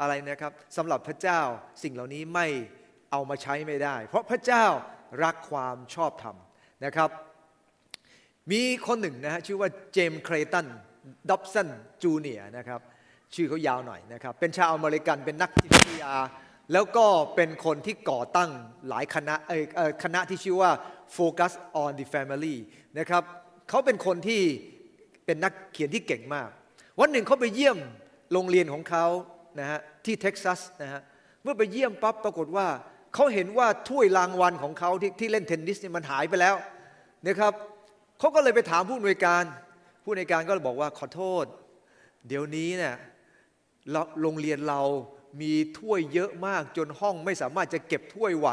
อะไรนะครับสำหรับพระเจ้าสิ่งเหล่านี้ไม่เอามาใช้ไม่ได้ เพราะพระเจ้า รักความชอบธรรมนะครับ มีคนหนึ่งนะฮะชื่อว่าเจมส์เครตันด็อบสันจูเนียนะครับชื่อเขายาวหน่อยนะครับ เป็นชาวอเมริกันเป็นนักจิตวิทยา แล้วก็เป็นคนที่ก่อตั้งหลายคณะเออคณะที่ชื่อว่า Focus on the Family นะครับเขาเป็นคนที่เป็นนักเขียนที่เก่งมาก วันหนึ่งเขาไปเยี่ยมโรงเรียนของเขานะฮะที่เท็กซัสนะฮะเมื่อไปเยี่ยมปั๊บปรากฏว่า เขาเห็นว่าถ้วยรางวัลของเขาที่ที่เล่นเทนนิสเนี่ยมันหายไปแล้วนะครับเขาก็เลยไปถามผู้อำนวยการ ผู้อำนวยการก็เลยบอกว่าขอโทษ เดี๋ยวนี้เนี่ยโรงเรียนเรามีถ้วยเยอะมากจนห้องไม่สามารถจะเก็บถ้วยไหว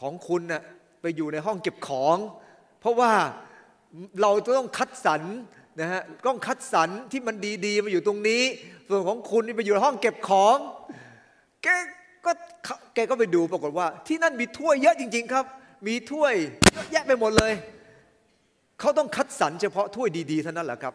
ของคุณน่ะไปอยู่ในห้องเก็บของ เพราะว่าเราต้องคัดสรรนะฮะต้องคัดสรรที่มันดีๆมาอยู่ตรงนี้ ส่วนของคุณนี่ไปอยู่ในห้องเก็บของแก ก็แกก็ไปดูปรากฏว่า ที่นั่นมีถ้วยเยอะจริง ๆ ครับ มีถ้วยเยอะแยะไปหมดเลย เขาต้องคัดสรรเฉพาะถ้วยดีๆเท่านั้นแหละครับ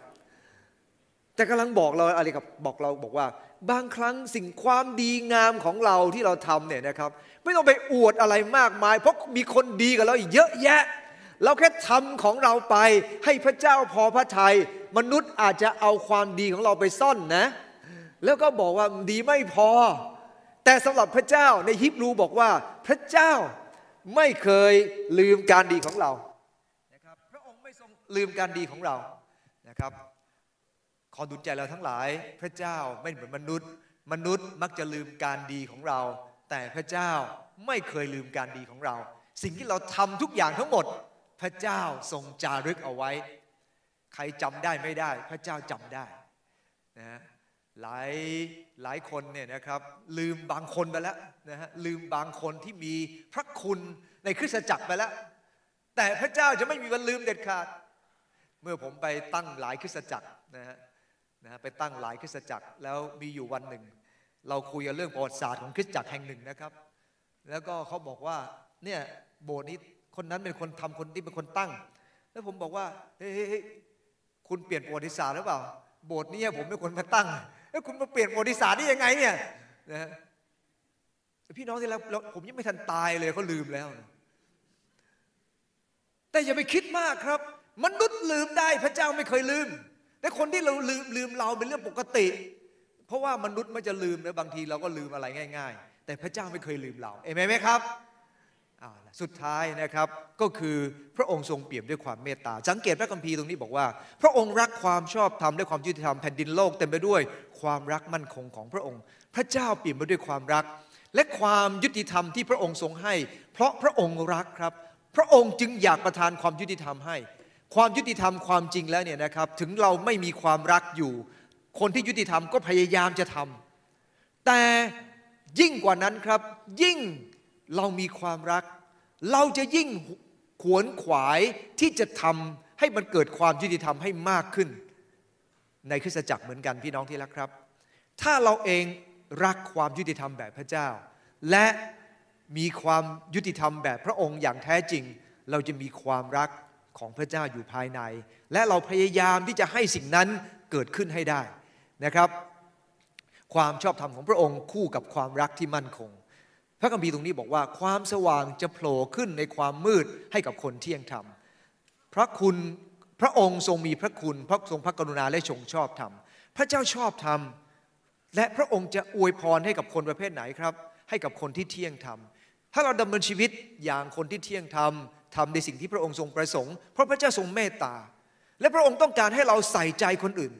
แต่กำลังบอกเราอะไรกับบอกเราบอกว่า บางครั้งสิ่งความดีงามของเราที่เราทำเนี่ยนะครับ ไม่ต้องไปอวดอะไรมากมาย เพราะมีคนดีกับเราเยอะแยะ เราแค่ทำของเราไป ให้พระเจ้าพอพระทยัยมนุษย์อาจจะเอาความดีของเราไปซ่อนนะ แล้วก็บอกว่าดีไม่พอ แต่สำหรับพระเจ้าในฮิบรูบอกว่าพระเจ้าไม่เคยลืมการดีของเรานะครับพระองค์ไม่ทรงลืมการดีของเรานะครับ ขอดุลใจเราทั้งหลาย พระเจ้าไม่เหมือนมนุษย์ มนุษย์มักจะลืมการดีของเรา แต่พระเจ้าไม่เคยลืมการดีของเรา สิ่งที่เราทำทุกอย่างทั้งหมด พระเจ้าทรงจารึกเอาไว้ ใครจำได้ไม่ได้ พระเจ้าจำได้นะ หลายหลายคนเนี่ยนะครับลืมบางคนไปแล้วนะฮะลืมบางคนที่มีพระคุณในคริสตจักรไปแล้ว แต่พระเจ้าจะไม่มีวันลืมเด็ดขาด เมื่อผมไปตั้งหลายคริสตจักรนะฮะนะฮะไปตั้งหลายคริสตจักรแล้วมีอยู่วันหนึ่ง เราคุยกันเรื่องประวัติศาสตร์ของคริสตจักรแห่งหนึ่งนะครับ แล้วก็เขาบอกว่าเนี่ยโบสถ์นี้คนนั้นเป็นคนทำคนที่เป็นคนตั้ง แล้วผมบอกว่าเฮ้ยเฮ้ยเฮ้ยคุณเปลี่ยนประวัติศาสตร์หรือเปล่า โบสถ์นี้ผมเป็นคนมาตั้ง แล้วคุณมาเปลี่ยนประวัติศาสตร์ได้ยังไงเนี่ยนะพี่น้องที่แล้วผมยังไม่ทันตายเลยเขาลืมแล้วแต่อย่าไปคิดมากครับ มนุษย์ลืมได้พระเจ้าไม่เคยลืม แต่คนที่เราลืมลืมเราเป็นเรื่องปกติ เพราะว่ามนุษย์มันจะลืมนะบางทีเราก็ลืมอะไรง่าย ๆ แต่พระเจ้าไม่เคยลืมเราเอเมนไหมครับ สุดท้ายนะครับก็คือพระองค์ทรงเปี่ยมด้วยความเมตตา สังเกตพระคัมภีร์ตรงนี้บอกว่า พระองค์รักความชอบธรรมและความยุติธรรมแผ่นดินโลกเต็มไปด้วยความรักมั่นคงของพระองค์ พระเจ้าเปี่ยมไปด้วยความรัก และความยุติธรรมที่พระองค์ทรงให้ เพราะพระองค์รักครับ พระองค์จึงอยากประทานความยุติธรรมให้ ความยุติธรรมความจริงแล้วเนี่ยนะครับ ถึงเราไม่มีความรักอยู่ คนที่ยุติธรรมก็พยายามจะทำแต่ยิ่งกว่านั้นครับยิ่ง เรามีความรัก เราจะยิ่งขวนขวายที่จะทำให้มันเกิดความยุติธรรมให้มากขึ้น ในคริสตจักรเหมือนกันพี่น้องที่รักครับ ถ้าเราเองรักความยุติธรรมแบบพระเจ้า และมีความยุติธรรมแบบพระองค์อย่างแท้จริง เราจะมีความรักของพระเจ้าอยู่ภายใน และเราพยายามที่จะให้สิ่งนั้นเกิดขึ้นให้ได้นะครับ ความชอบธรรมของพระองค์คู่กับความรักที่มั่นคง พระคัมภีร์ตรงนี้บอกว่า ความสว่างจะโผล่ขึ้นในความมืดให้กับคนเที่ยงธรรม พระคุณพระองค์ทรงมีพระคุณ พระทรงพระกรุณาและทรงชอบธรรม พระเจ้าชอบธรรม และพระองค์จะอวยพรให้กับคนประเภทไหนครับ ให้กับคนที่เที่ยงธรรม ถ้าเราดำเนินชีวิตอย่างคนที่เที่ยงธรรมทำในสิ่งที่พระองค์ทรงประสงค์ เพราะพระเจ้าทรงเมตตา และพระองค์ต้องการให้เราใส่ใจคนอื่น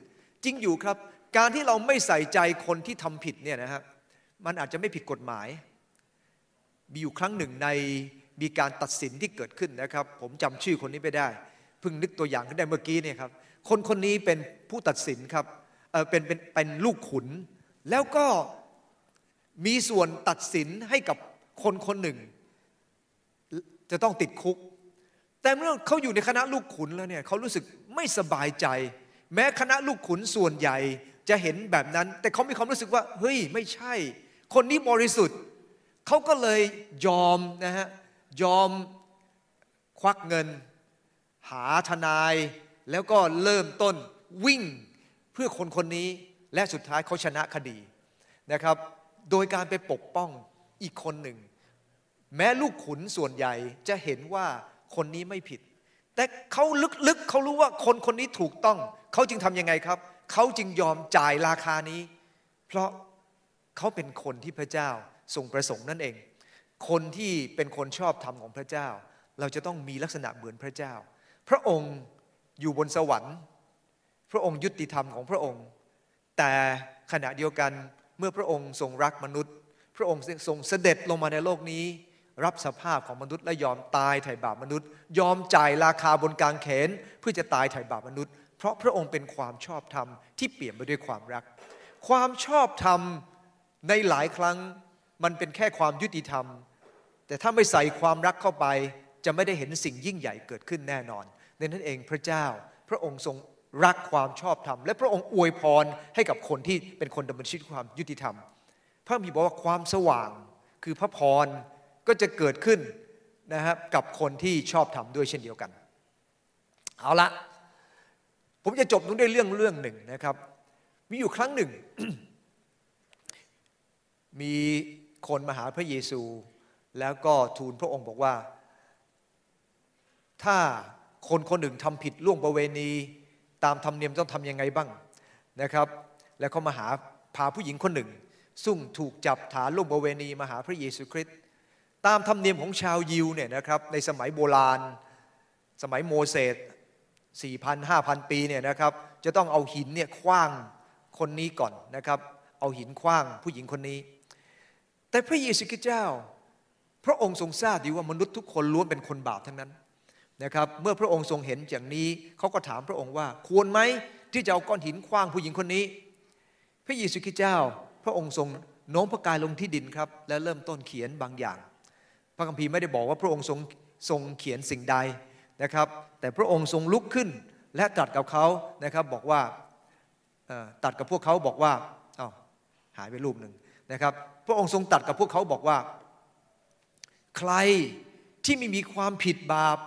จริงอยู่ครับ การที่เราไม่ใส่ใจคนที่ทำผิดเนี่ยนะฮะมันอาจจะไม่ผิดกฎหมาย มีอยู่ครั้งหนึ่งในมีการตัดสินที่เกิดขึ้นนะครับ ผมจำชื่อคนนี้ไม่ได้เพิ่งนึกตัวอย่างขึ้นได้เมื่อกี้เนี่ยครับ คนคนนี้เป็นผู้ตัดสินครับเออเป็นเป็นเป็นลูกขุน แล้วก็มีส่วนตัดสินให้กับคนคนหนึ่ง จะต้องติดคุก แต่เมื่อเขาอยู่ในคณะลูกขุนแล้วเนี่ยเขารู้สึกไม่สบายใจ แม้คณะลูกขุนส่วนใหญ่จะเห็นแบบนั้น แต่เขามีความรู้สึกว่าเฮ้ยไม่ใช่ คนนี้บริสุทธิ์ เขาก็เลยยอมนะฮะยอมควักเงิน หาทนาย แล้วก็เริ่มต้นวิ่งเพื่อคนคนนี้และสุดท้ายเขาชนะคดีนะครับ โดยการไปปกป้องอีกคนหนึ่ง แม้ลูกขุนส่วนใหญ่จะเห็นว่าคนนี้ไม่ผิด แต่เขาลึกๆเขารู้ว่าคนคนนี้ถูกต้อง เขาจึงทำยังไงครับ เขาจึงยอมจ่ายราคานี้ เพราะเขาเป็นคนที่พระเจ้า ทรงประสงค์นั่นเอง คนที่เป็นคนชอบธรรมของพระเจ้า เราจะต้องมีลักษณะเหมือนพระเจ้า พระองค์อยู่บนสวรรค์ พระองค์ยุติธรรมของพระองค์ แต่ขณะเดียวกันเมื่อพระองค์ทรงรักมนุษย์ พระองค์ทรงเสด็จลงมาในโลกนี้ รับสภาพของมนุษย์และยอมตายไถ่บาปมนุษย์ ยอมจ่ายราคาบนกางเขนเพื่อจะตายไถ่บาปมนุษย์ เพราะพระองค์เป็นความชอบธรรมที่เปลี่ยมไปด้วยความรัก ความชอบธรรมในหลายครั้ง มันเป็นแค่ความยุติธรรม แต่ถ้าไม่ใส่ความรักเข้าไป จะไม่ได้เห็นสิ่งยิ่งใหญ่เกิดขึ้นแน่นอนดังนั้นเองพระเจ้า พระองค์ทรงรักความชอบธรรม และพระองค์อวยพรให้กับคนที่เป็นคนดำเนินชีวิตความยุติธรรม พระมีบอกว่าความสว่างคือพระพรก็จะเกิดขึ้นนะครับกับคนที่ชอบธรรมด้วยเช่นเดียวกัน เอาละผมจะจบด้วยเรื่องเรื่องหนึ่งนะครับ มีอยู่ครั้งหนึ่ง มี คนมาหาพระเยซู แล้วก็ทูลพระองค์บอกว่า ถ้าคนคนหนึ่งทำผิดล่วงประเวณี ตามธรรมเนียมต้องทำยังไงบ้างนะครับ แล้วเขามาหาพาผู้หญิงคนหนึ่ง ซึ่งถูกจับฐานล่วงประเวณีมาหาพระเยซูคริสต์ตามธรรมเนียมของชาวยิวเนี่ยนะครับในสมัยโบราณ สมัยโมเสส4,000 5,000 ปีเนี่ยนะครับจะต้องเอาหินเนี่ยคว้างคนนี้ก่อนนะครับ เอาหินคว้างผู้หญิงคนนี้ แต่พระเยซูคริสต์เจ้า พระองค์ทรงทราบดีว่ามนุษย์ทุกคนล้วนเป็นคนบาปทั้งนั้นนะครับ เมื่อพระองค์ทรงเห็นอย่างนี้เขาก็ถามพระองค์ว่า ควรไหมที่จะเอาก้อนหินคว้างผู้หญิงคนนี้ พระเยซูคริสต์เจ้า พระองค์ทรงโน้มพระกายลงที่ดินครับ และเริ่มต้นเขียนบางอย่าง พระคัมภีร์ไม่ได้บอกว่าพระองค์ทรงทรงเขียนสิ่งใดนะครับ แต่พระองค์ทรงลุกขึ้น และตรัสกับเขานะครับบอกว่าตัดกับพวกเขาบอกว่าอ้าวหายไปรูปหนึ่ง นะครับ พระองค์ทรงตัดกับพวกเขาบอกว่า ใครที่ไม่มีความผิดบาป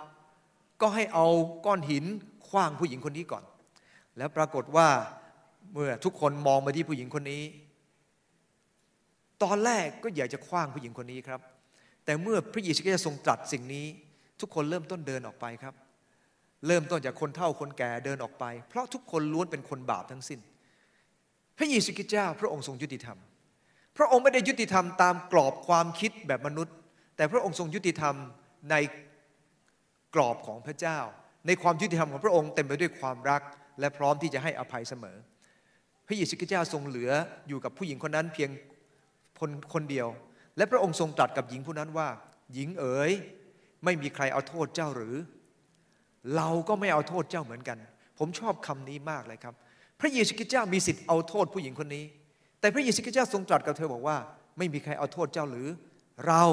ก็ให้เอาก้อนหินคว้างผู้หญิงคนนี้ก่อน แล้วปรากฏว่าเมื่อทุกคนมองมาที่ผู้หญิงคนนี้ ตอนแรกก็อยากจะคว้างผู้หญิงคนนี้ครับ แต่เมื่อพระเยซูคริสต์ทรงตรัสสิ่งนี้ ทุกคนเริ่มต้นเดินออกไปครับ เริ่มต้นจากคนเฒ่าคนแก่เดินออกไป เพราะทุกคนล้วนเป็นคนบาปทั้งสิ้น พระเยซูคริสต์เจ้าพระองค์ทรงยุติธรรม พระองค์ไม่ได้ยุติธรรมตามกรอบความคิดแบบมนุษย์ แต่พระองค์ทรงยุติธรรมในกรอบของพระเจ้า ในความยุติธรรมของพระองค์เต็มไปด้วยความรัก และพร้อมที่จะให้อภัยเสมอ พระเยซูคริสต์เจ้าทรงเหลืออยู่กับผู้หญิงคนนั้นเพียงคนคนเดียว และพระองค์ทรงตรัสกับหญิงผู้นั้นว่า หญิงเอ๋ยไม่มีใครเอาโทษเจ้าหรือ เราก็ไม่เอาโทษเจ้าเหมือนกัน ผมชอบคำนี้มากเลยครับ พระเยซูคริสต์เจ้ามีสิทธิ์เอาโทษผู้หญิงคนนี้ แต่พระเยซูคริสต์เจ้าทรงตรัสกับเธอบอกว่า ไม่มีใครเอาโทษเจ้าหรือ เรา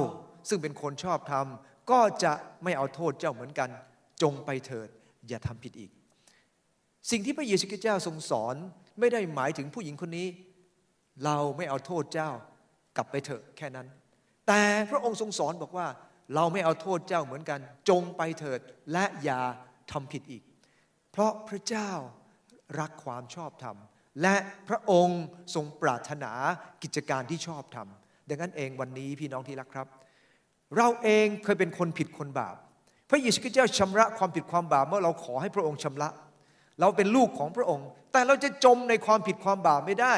ซึ่งเป็นคนชอบธรรมก็จะไม่เอาโทษเจ้าเหมือนกัน จงไปเถิด อย่าทำผิดอีก สิ่งที่พระเยซูคริสต์เจ้าทรงสอนไม่ได้หมายถึงผู้หญิงคนนี้ เราไม่เอาโทษเจ้ากลับไปเถอะแค่นั้น แต่พระองค์ทรงสอนบอกว่า เราไม่เอาโทษเจ้าเหมือนกัน จงไปเถิดและอย่าทำผิดอีก เพราะพระเจ้ารักความชอบธรรม และพระองค์ทรงปรารถนากิจการที่ชอบธรรมดังนั้นเองวันนี้พี่น้องที่รักครับ เราเองเคยเป็นคนผิดคนบาป พระเยซูคริสต์เจ้าชำระความผิดความบาปเมื่อเราขอให้พระองค์ชำระ เราเป็นลูกของพระองค์ แต่เราจะจมในความผิดความบาปไม่ได้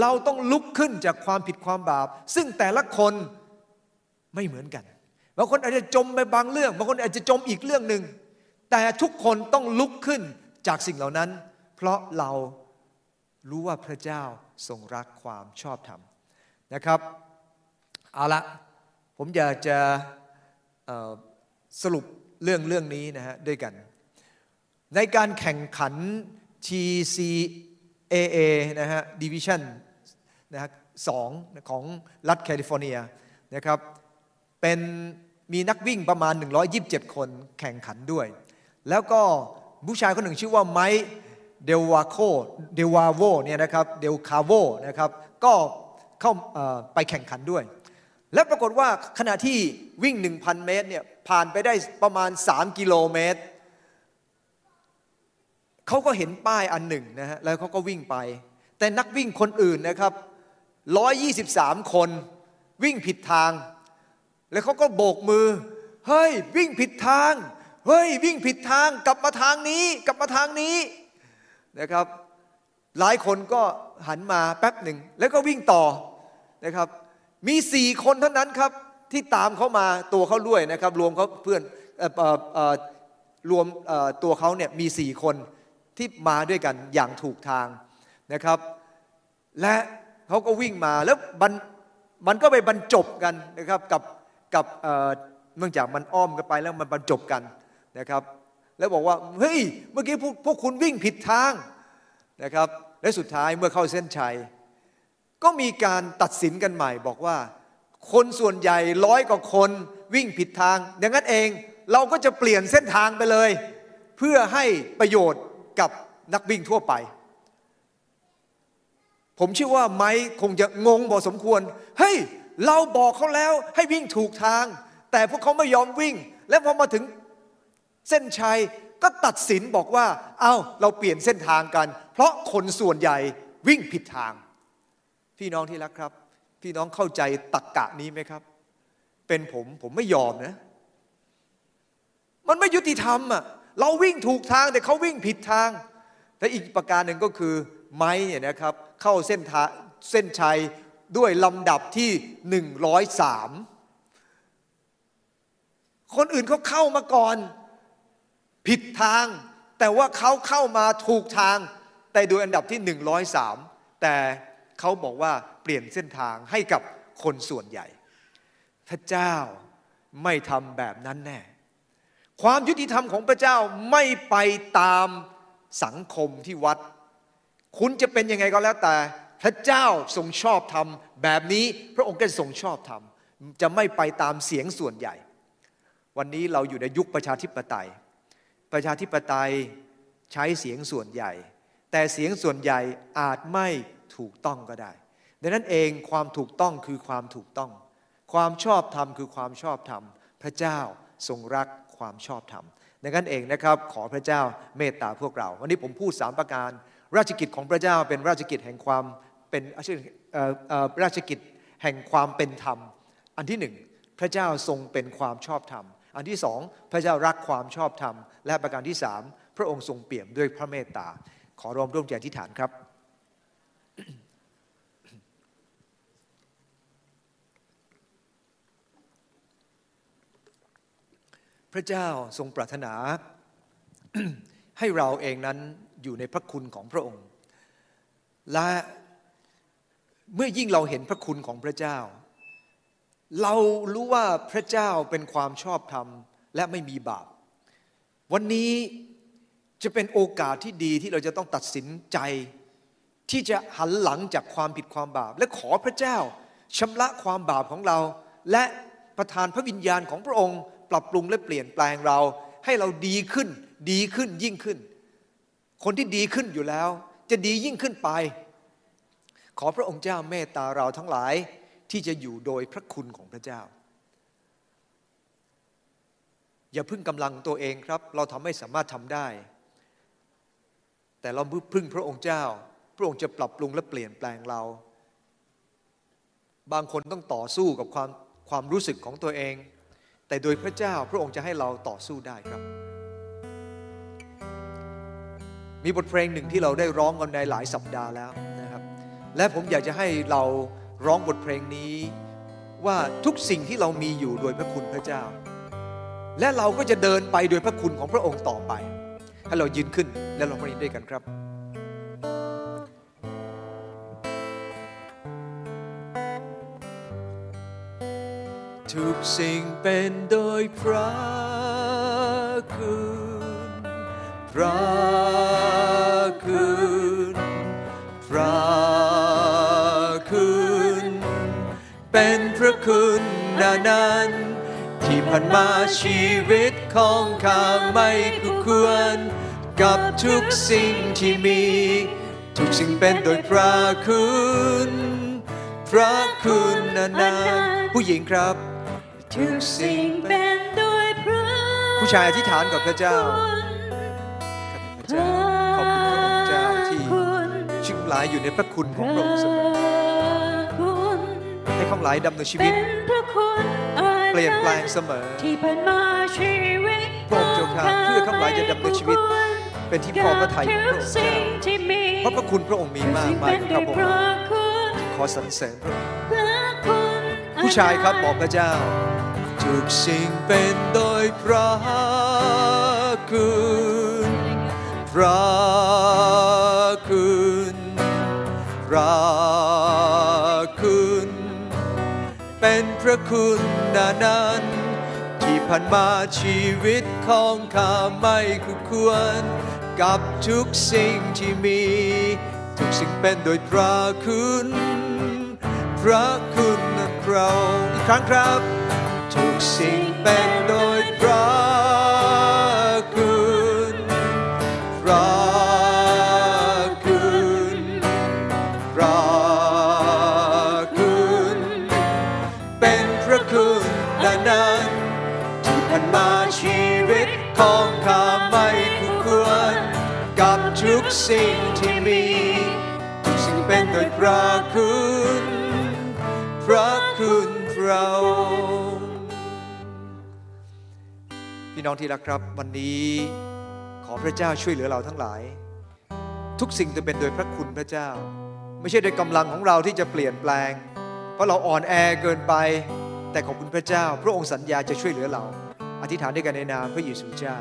เราต้องลุกขึ้นจากความผิดความบาป ซึ่งแต่ละคนไม่เหมือนกันบางคนอาจจะจมไปบางเรื่องบางคนอาจจะจมอีกเรื่องหนึ่งแต่ทุกคนต้องลุกขึ้นจากสิ่งเหล่านั้น เพราะเรา รู้ว่าพระเจ้าทรงรักความชอบธรรมนะครับเอาละผมอยากจะสรุปเรื่องเรื่องนี้นะฮะด้วยกัน ในการแข่งขัน TCAA นะฮะ Division นะฮะสองของรัฐแคลิฟอร์เนียนะครับเป็นมีนักวิ่งประมาณ 127 คนแข่งขันด้วย แล้วก็ผู้ชายคนหนึ่งชื่อว่าไมค์ เดลวาโคเดลวาโวเนี่ยนะครับเดลคาโวนะครับก็เข้าไปแข่งขันด้วย และปรากฏว่าขณะที่วิ่ง 1,000 เมตรเนี่ยผ่านไปได้ประมาณ 3 กิโลเมตรเขาก็เห็นป้ายอันหนึ่งนะฮะแล้วเขาก็วิ่งไป แต่นักวิ่งคนอื่นนะครับ 123 คนวิ่งผิดทาง แล้วเขาก็โบกมือ เฮ้ย วิ่งผิดทาง เฮ้ย วิ่งผิดทาง กลับมาทางนี้ กลับมาทางนี้ นะครับ หลายคนก็หันมาแป๊บหนึ่ง แล้วก็วิ่งต่อนะครับ มีสี่คนเท่านั้นครับ ที่ตามเขามาตัวเขาด้วยนะครับ รวมเขาเพื่อนรวมตัวเขาเนี่ยมีสี่คนที่มาด้วยกันอย่างถูกทางนะครับ และเขาก็วิ่งมาแล้วมันมันก็ไปบรรจบกันนะครับกับกับเนื่องจากมันอ้อมกันไปแล้วมันบรรจบกันนะครับ แล้วบอกว่าเฮ้ยเมื่อกี้พวกพวกคุณวิ่งผิดทางนะครับ และสุดท้ายเมื่อเข้าเส้นชัย ก็มีการตัดสินกันใหม่ บอกว่า คนส่วนใหญ่ร้อยกว่าคนวิ่งผิดทางดังนั้นเองเราก็จะเปลี่ยนเส้นทางไปเลย เพื่อให้ประโยชน์กับนักวิ่งทั่วไป ผมเชื่อว่าไม้คงจะงงพอสมควรเฮ้ยเราบอกเขาแล้วให้วิ่งถูกทาง แต่พวกเขาไม่ยอมวิ่ง และพอมาถึง เส้นชัยก็ตัดสินบอกว่า เอา้า เราเปลี่ยนเส้นทางกัน เพราะคนส่วนใหญ่วิ่งผิดทาง พี่น้องที่รักครับ พี่น้องเข้าใจตักกะนี้ไหมครับ เป็นผมผมไม่ยอมนะ มันไม่ยุติธรรมอะ เราวิ่งถูกทางแต่เขาวิ่งผิดทาง และอีกประการหนึ่งก็คือไม้เนี่ยนะครับ เข้าเส้นทางเส้นชัยด้วยลำดับที่หนึ่งร้อยสามคนอื่นเขาเข้ามาก่อน ผิดทาง แต่ว่าเขาเข้ามาถูกทาง แต่ดยอันดับที่หนึ่งร้อยสามแต่เขาบอกว่าเปลี่ยนเส้นทางให้กับคนส่วนใหญ่ พระเจ้าไม่ทำแบบนั้นแน่ ความยุติธรรมของพระเจ้าไม่ไปตามสังคมที่วัด คุณจะเป็นยังไงก็แล้วแต่ พระเจ้าทรงชอบทำแบบนี้พระองค์ก็ทรงชอบทำจะไม่ไปตามเสียงส่วนใหญ่ วันนี้เราอยู่ในยุคประชาธิปไตย ประชาธิปไตยใช้เสียงส่วนใหญ่ แต่เสียงส่วนใหญ่อาจไม่ถูกต้องก็ได้ ดังนั้นเองความถูกต้องคือความถูกต้อง ความชอบธรรมคือความชอบธรรม พระเจ้าทรงรักความชอบธรรมดังนั้นเองนะครับขอพระเจ้าเมตตาพวกเรา วันนี้ผมพูดสามประการ ราชกิจของพระเจ้าเป็นราชกิจแห่งความเป็นราชกิจแห่งความเป็นธรรม อันที่หนึ่งพระเจ้าทรงเป็นความชอบธรรม อันที่สองพระเจ้ารักความชอบธรรม และประการที่สามพระองค์ทรงเปี่ยมด้วยพระเมตตา ขอรวมร่วมใจอธิษฐานครับ พระเจ้าทรงปรารถนา ให้เราเองนั้นอยู่ในพระคุณของพระองค์ และเมื่อยิ่งเราเห็นพระคุณของพระเจ้า เรารู้ว่าพระเจ้าเป็นความชอบธรรมและไม่มีบาป วันนี้จะเป็นโอกาสที่ดีที่เราจะต้องตัดสินใจ ที่จะหันหลังจากความผิดความบาป และขอพระเจ้าชำระความบาปของเรา และประทานพระวิญญาณของพระองค์ ปรับปรุงและเปลี่ยนแปลงเรา ให้เราดีขึ้น ดีขึ้นยิ่งขึ้น คนที่ดีขึ้นอยู่แล้ว จะดียิ่งขึ้นไป ขอพระองค์เจ้าเมตตาเราทั้งหลาย ที่จะอยู่โดยพระคุณของพระเจ้า อย่าพึ่งกำลังตัวเองครับ เราทำไม่สามารถทำได้ แต่เราพึ่งพระองค์เจ้า พระองค์จะปรับปรุงและเปลี่ยนแปลงเรา บางคนต้องต่อสู้กับความความรู้สึกของตัวเอง แต่โดยพระเจ้าพระองค์จะให้เราต่อสู้ได้ครับมีบทเพลงหนึ่งที่เราได้ร้องกันในหลายสัปดาห์แล้วนะครับ และผมอยากจะให้เรา ร้องบทเพลงนี้ว่าทุกสิ่งที่เรามีอยู่โดยพระคุณพระเจ้า และเราก็จะเดินไปโดยพระคุณของพระองค์ต่อไป ให้เรายืนขึ้นและเราพรีด้วยกันครับ ทุกสิ่งเป็นโดยพระคุณพระ นานั้น ที่ผ่านมาชีวิตของข้าไม่คู่ควร กับทุกสิ่งที่มี ทุกสิ่งเป็นโดยพระคุณ พระคุณนานั้นผู้หญิงครับ ทุกสิ่งเป็นด้วยพระผู้ชายอธิษฐานกับพระเจ้าคุณข้าพเจ้าขอบคุณพระองค์เจ้าที่คุณชื่อหลายอยู่ในพระคุณพของระพระองค์เสมอคุณให้ข้าพหลายดำเนินชีเป็วิตนพระ คุณเปลี่ยนแปลงเสมอที่ผ่านมาชีวิตพระองค์เจ้าข้าเพื่อข้าพหลายจะดำเนินชีวิต เป็นที่พอพระทัยของพระองค์เจ้าที่มีเพราะพระคุณพระองค์มีมากมายทุกับสิ่งข้าเป็นพด้วยพเจ้าขอสรรเสริญพระองค์ผู้ชายครับบอกพระเจ้าทุกสิ่งเป็นโดยพระคุณพระคุณพระคุณเป็น พระคุณนานั้น ที่ผ่านมาชีวิตของข้าไม่คู่ควร กับทุกสิ่งที่มี ทุกสิ่งเป็นโดยพระคุณ พระคุณเราอีกครั้งครับ ทุกสิ่งเป็นโดยพระ สิ่งที่มีทุกสิ่งเป็นโดยพระคุณ พระคุณเราพี่น้องที่รักครับวันนี้ขอพระเจ้าช่วยเหลือเราทั้งหลาย ทุกสิ่งจะเป็นโดยพระคุณพระเจ้า ไม่ใช่โดยกำลังของเราที่จะเปลี่ยนแปลง เพราะเราอ่อนแอเกินไป แต่ขอบคุณพระเจ้า พระองค์สัญญาจะช่วยเหลือเรา อธิษฐานด้วยกันในนามพระเยซูเจ้า